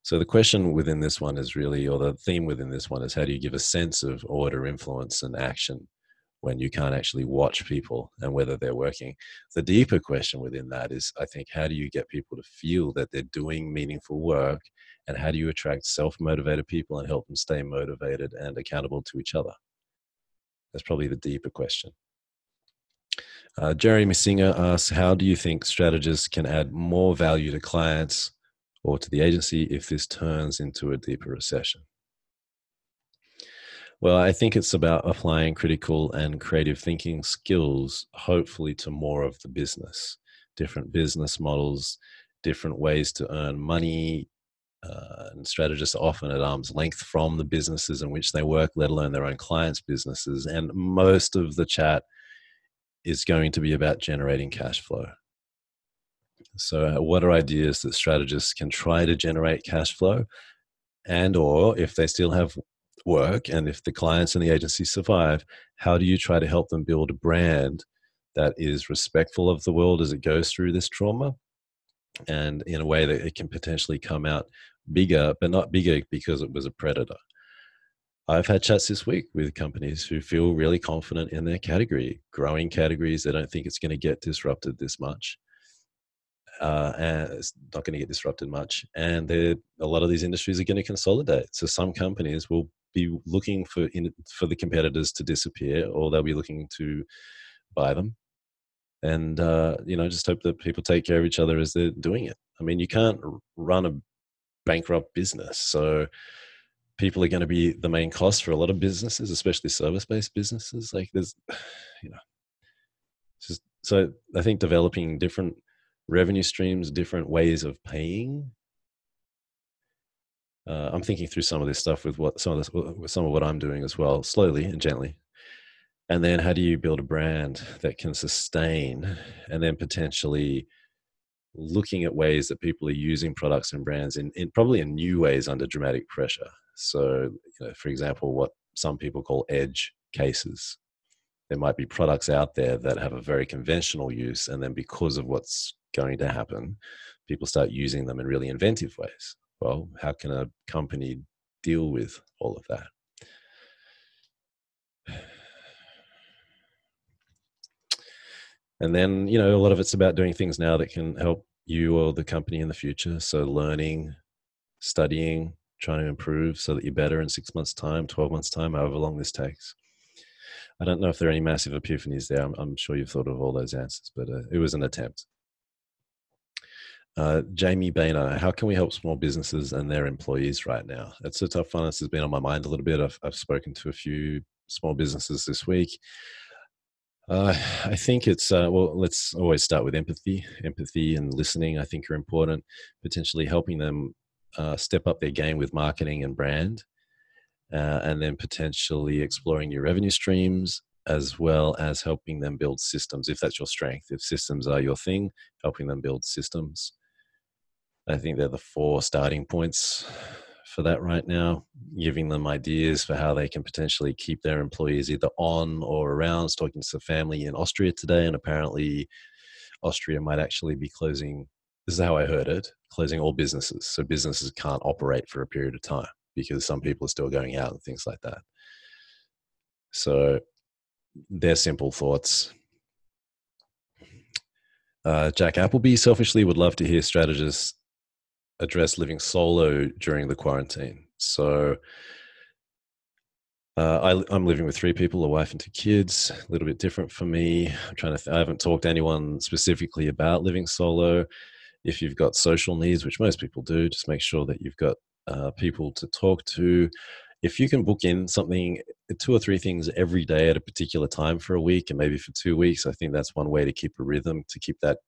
So the question within this one is really, or the theme within this one is how do you give a sense of order, influence, and action when you can't actually watch people and whether they're working? The deeper question within that is, I think, how do you get people to feel that they're doing meaningful work? And how do you attract self motivated people and help them stay motivated and accountable to each other? That's probably the deeper question. Uh, Jeremy Singer asks, How do you think strategists can add more value to clients or to the agency if this turns into a deeper recession? Well, I think it's about applying critical and creative thinking skills, hopefully, to more of the business, different business models, different ways to earn money. Uh, and strategists are often at arm's length from the businesses in which they work, let alone their own clients' businesses. And most of the chat is going to be about generating cash flow. So, uh, what are ideas that strategists can try to generate cash flow? And, or if they still have work and if the clients and the agency survive, how do you try to help them build a brand that is respectful of the world as it goes through this trauma and in a way that it can potentially come out bigger, but not bigger because it was a predator? I've had chats this week with companies who feel really confident in their category, growing categories. They don't think it's going to get disrupted this much uh, and it's not going to get disrupted much. And a lot of these industries are going to consolidate. So some companies will be looking for in, for the competitors to disappear, or they'll be looking to buy them. And uh, you know, just hope that people take care of each other as they're doing it. I mean, you can't run a bankrupt business, so people are going to be the main cost for a lot of businesses, especially service-based businesses. Like there's, you know, just so I think developing different revenue streams, different ways of paying. Uh, I'm thinking through some of this stuff with what some of this, with some of what I'm doing as well, slowly and gently. And then how do you build a brand that can sustain, and then potentially looking at ways that people are using products and brands in, in probably in new ways under dramatic pressure. So, you know, for example, what some people call edge cases. There might be products out there that have a very conventional use, and then because of what's going to happen, people start using them in really inventive ways. Well, how can a company deal with all of that? And then, you know, a lot of it's about doing things now that can help you or the company in the future. So, learning, studying, trying to improve so that you're better in six months' time, 12 months' time, however long this takes. I don't know if there are any massive epiphanies there. I'm, I'm sure you've thought of all those answers, but uh, it was an attempt. Uh, Jamie Boehner, how can we help small businesses and their employees right now? It's a tough one. This has been on my mind a little bit. I've, I've spoken to a few small businesses this week. Uh, I think it's, uh, well, let's always start with empathy. Empathy and listening, I think, are important, potentially helping them uh, step up their game with marketing and brand, uh, and then potentially exploring new revenue streams, as well as helping them build systems if that's your strength. If systems are your thing, helping them build systems. I think they're the four starting points for that right now, giving them ideas for how they can potentially keep their employees either on or around. I was talking to a family in Austria today, and apparently Austria might actually be closing. This is how I heard it closing all businesses. So businesses can't operate for a period of time because some people are still going out and things like that. So they're simple thoughts. Uh, Jack Appleby selfishly would love to hear strategists address living solo during the quarantine. So uh, I, am living with three people, a wife and two kids. A little bit different for me. I'm trying to. Th- I haven't talked to anyone specifically about living solo. If you've got social needs, which most people do, just make sure that you've got uh, people to talk to. If you can book in something, two or three things every day at a particular time for a week, and maybe for two weeks, I think that's one way to keep a rhythm, to keep that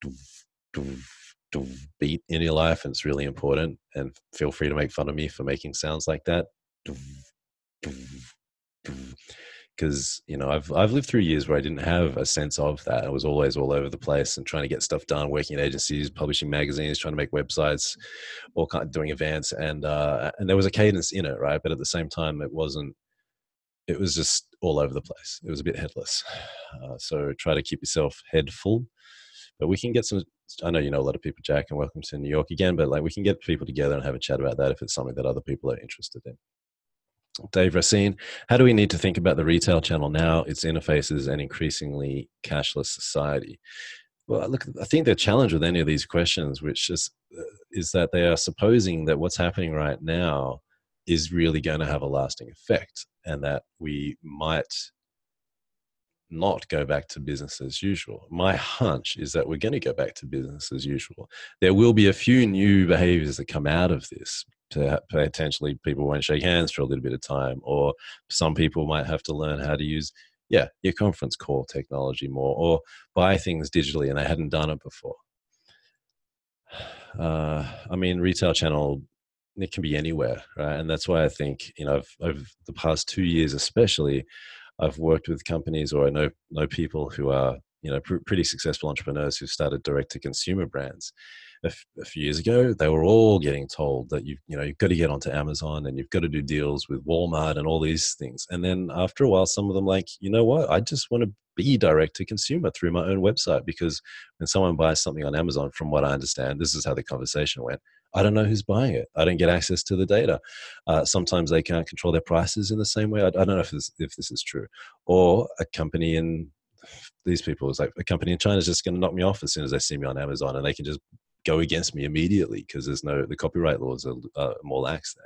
beat in your life and it's really important and feel free to make fun of me for making sounds like that because you know I've I've lived through years where I didn't have a sense of that. I was always all over the place and trying to get stuff done, working in agencies, publishing magazines, trying to make websites, all kind of doing events, and uh, and there was a cadence in it, right? But at the same time, it wasn't. It was just all over the place. It was a bit headless. Uh, so try to keep yourself head full. But we can get some. I know you know a lot of people, Jack, and welcome to New York again. But like we can get people together and have a chat about that if it's something that other people are interested in. Dave Racine, how do we need to think about the retail channel now, its interfaces, and increasingly cashless society? Well, look, I think the challenge with any of these questions, which is, uh, is that they are supposing that what's happening right now is really going to have a lasting effect, and that we might not go back to business as usual. My hunch is that we're going to go back to business as usual. There will be a few new behaviors that come out of this, potentially people won't shake hands for a little bit of time, or some people might have to learn how to use yeah your conference call technology more, or buy things digitally and they hadn't done it before. Uh, I mean, retail channel it can be anywhere, right? And that's why I think you know over the past two years, especially, I've worked with companies or I know know people who are you know pr- pretty successful entrepreneurs who started direct to consumer brands. A, f- a few years ago they were all getting told that you you know you've got to get onto amazon and you've got to do deals with walmart and all these things. And then after a while some of them like you know what? I just want to be direct to consumer through my own website because when someone buys something on amazon from what i understand this is how the conversation went I don't know who's buying it. I don't get access to the data. Uh, sometimes they can't control their prices in the same way. I, I don't know if this, if this is true. Or a company in these people is like a company in China is just going to knock me off as soon as they see me on Amazon, and they can just go against me immediately because there's no the copyright laws are uh, more lax there.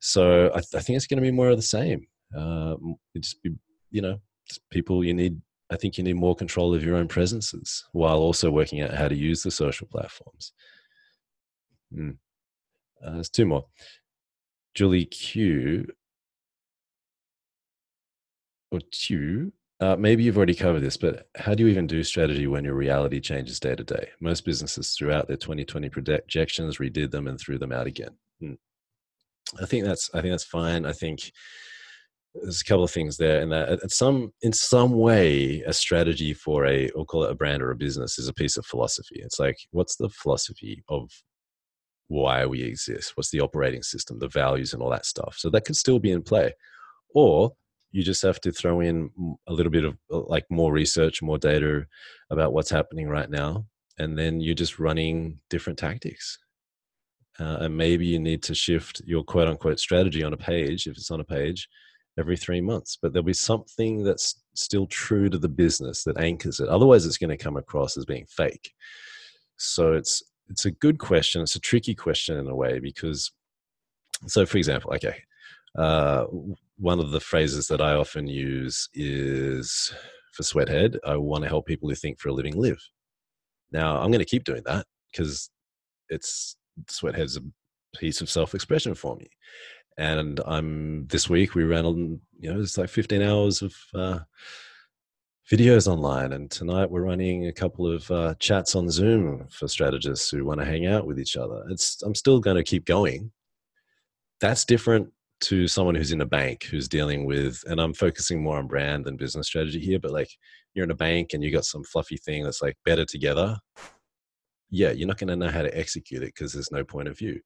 So I, th- I, think it's going to be more of the same. Uh, just you know people you need. I think you need more control of your own presences while also working out how to use the social platforms. Mm. Uh, there's two more. Julie Q or Q uh, maybe you've already covered this, but how do you even do strategy when your reality changes day to day? Most businesses throughout their 2020 projections redid them and threw them out again. Hmm. I think that's I think that's fine. I think there's a couple of things there, and that at some in some way, a strategy for a we'll call it a brand or a business is a piece of philosophy. It's like what's the philosophy of why we exist? What's the operating system, the values, and all that stuff? So that could still be in play, or you just have to throw in a little bit of uh, like more research more data about what's happening right now and then you're just running different tactics uh, and maybe you need to shift your quote unquote strategy on a page if it's on a page every three months but there'll be something that's still true to the business that anchors it otherwise it's going to come across as being fake so it's it's a good question it's a tricky question in a way because so for example okay uh, one of the phrases that I often use is for Sweathead, I want to help people who think for a living live. Now, I'm going to keep doing that because it's Sweathead's a piece of self expression for me. And I'm this week we ran on, you know, it's like 15 hours of uh, videos online. And tonight we're running a couple of uh, chats on Zoom for strategists who want to hang out with each other. It's, I'm still going to keep going. That's different to someone who's in a bank who's dealing with and i'm focusing more on brand than business strategy here but like you're in a bank and you got some fluffy thing that's like better together yeah you're not going to know how to execute it because there's no point of view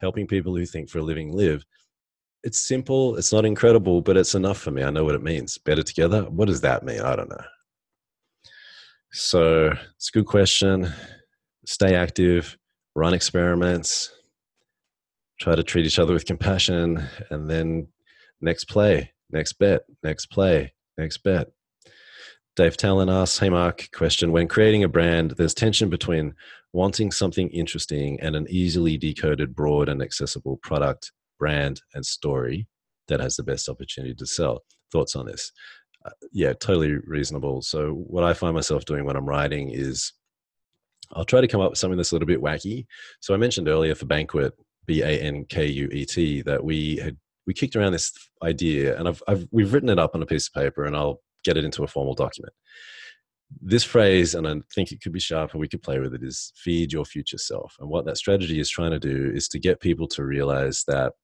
helping people who think for a living live it's simple it's not incredible but it's enough for me. I know what it means. Better together? What does that mean? I don't know. So it's a good question. Stay active run experiments try to treat each other with compassion and then next play next bet next play next bet. Dave talon asks hey mark question. When creating a brand there's tension between wanting something interesting and an easily decoded broad and accessible product brand and story that has the best opportunity to sell thoughts on this uh, yeah totally reasonable so what i find myself doing when i'm writing is I'll try to come up with something that's a little bit wacky. So I mentioned earlier for Bankuet, B A N K U E T that we had we kicked around this idea, and I've, I've we've written it up on a piece of paper, and I'll get it into a formal document. This phrase, and I think it could be sharper, we could play with it, is feed your future self. And what that strategy is trying to do is to get people to realize that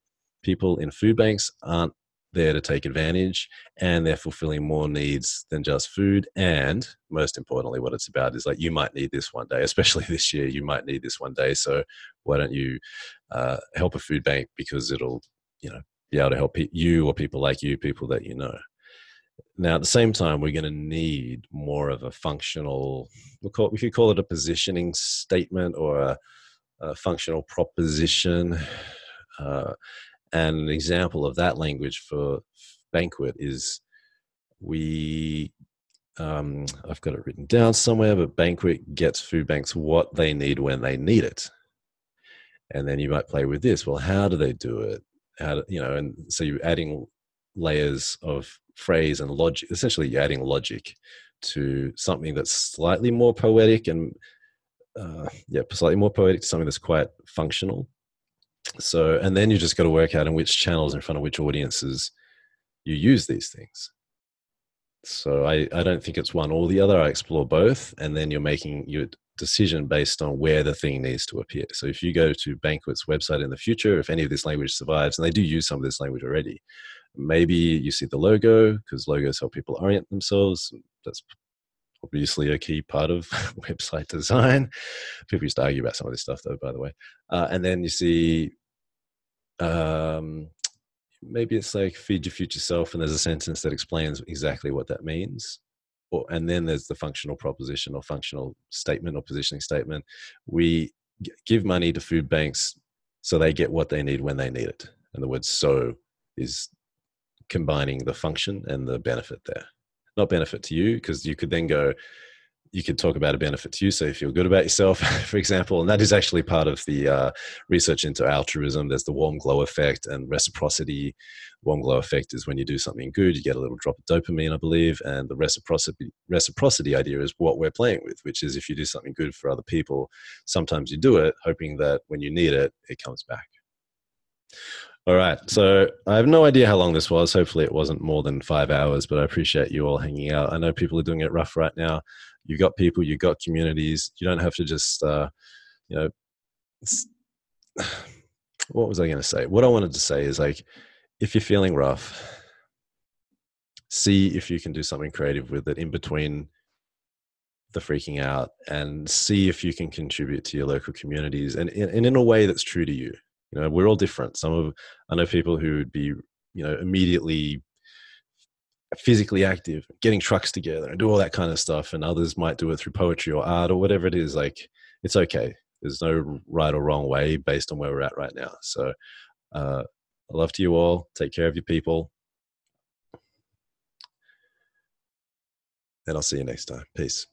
people in food banks aren't there to take advantage and they're fulfilling more needs than just food. And most importantly what it's about is like you might need this one day especially this year you might need this one day. So why don't you uh, help a food bank because it'll you know be able to help you or people like you people that you know. Now at the same time we're going to need more of a functional we call we could call it a positioning statement or a, a functional proposition. Uh, and an example of that language for Bankuet is we um, I've got it written down somewhere, but Bankuet gets food banks what they need when they need it. And then you might play with this. Well, how do they do it? How do, you know? And so you're adding layers of phrase and logic. Essentially, you're adding logic to something that's slightly more poetic and uh, yeah, slightly more poetic to something that's quite functional so and then you just got to work out in which channels in front of which audiences you use these things. So I, I don't think it's one or the other i explore both and then you're making your decision based on where the thing needs to appear. So if you go to Bankuet's website in the future if any of this language survives and they do use some of this language already maybe you see the logo because logos help people orient themselves that's obviously a key part of website design. People used to argue about some of this stuff, though, by the way. Uh, and then you see, um, maybe it's like feed your future self, and there's a sentence that explains exactly what that means. Or, and then there's the functional proposition or functional statement or positioning statement. We give money to food banks so they get what they need when they need it. And the word so is combining the function and the benefit there not benefit to you because you could then go you could talk about a benefit to you so you feel good about yourself for example and that is actually part of the uh, research into altruism. There's the warm glow effect and reciprocity. Warm glow effect is when you do something good you get a little drop of dopamine i believe and the reciprocity reciprocity idea is what we're playing with which is if you do something good for other people sometimes you do it hoping that when you need it it comes back all right. So I have no idea how long this was. Hopefully, it wasn't more than five hours, but I appreciate you all hanging out. I know people are doing it rough right now. You've got people, you've got communities. You don't have to just, uh, you know, what was I going to say? What I wanted to say is like, if you're feeling rough, see if you can do something creative with it in between the freaking out and see if you can contribute to your local communities and, and in a way that's true to you you know we're all different. Some of i know people who would be you know immediately physically active getting trucks together and do all that kind of stuff and others might do it through poetry or art or whatever it is like it's okay. There's no right or wrong way based on where we're at right now. So uh, i love to you all. Take care of your people. And i'll see you next time. Peace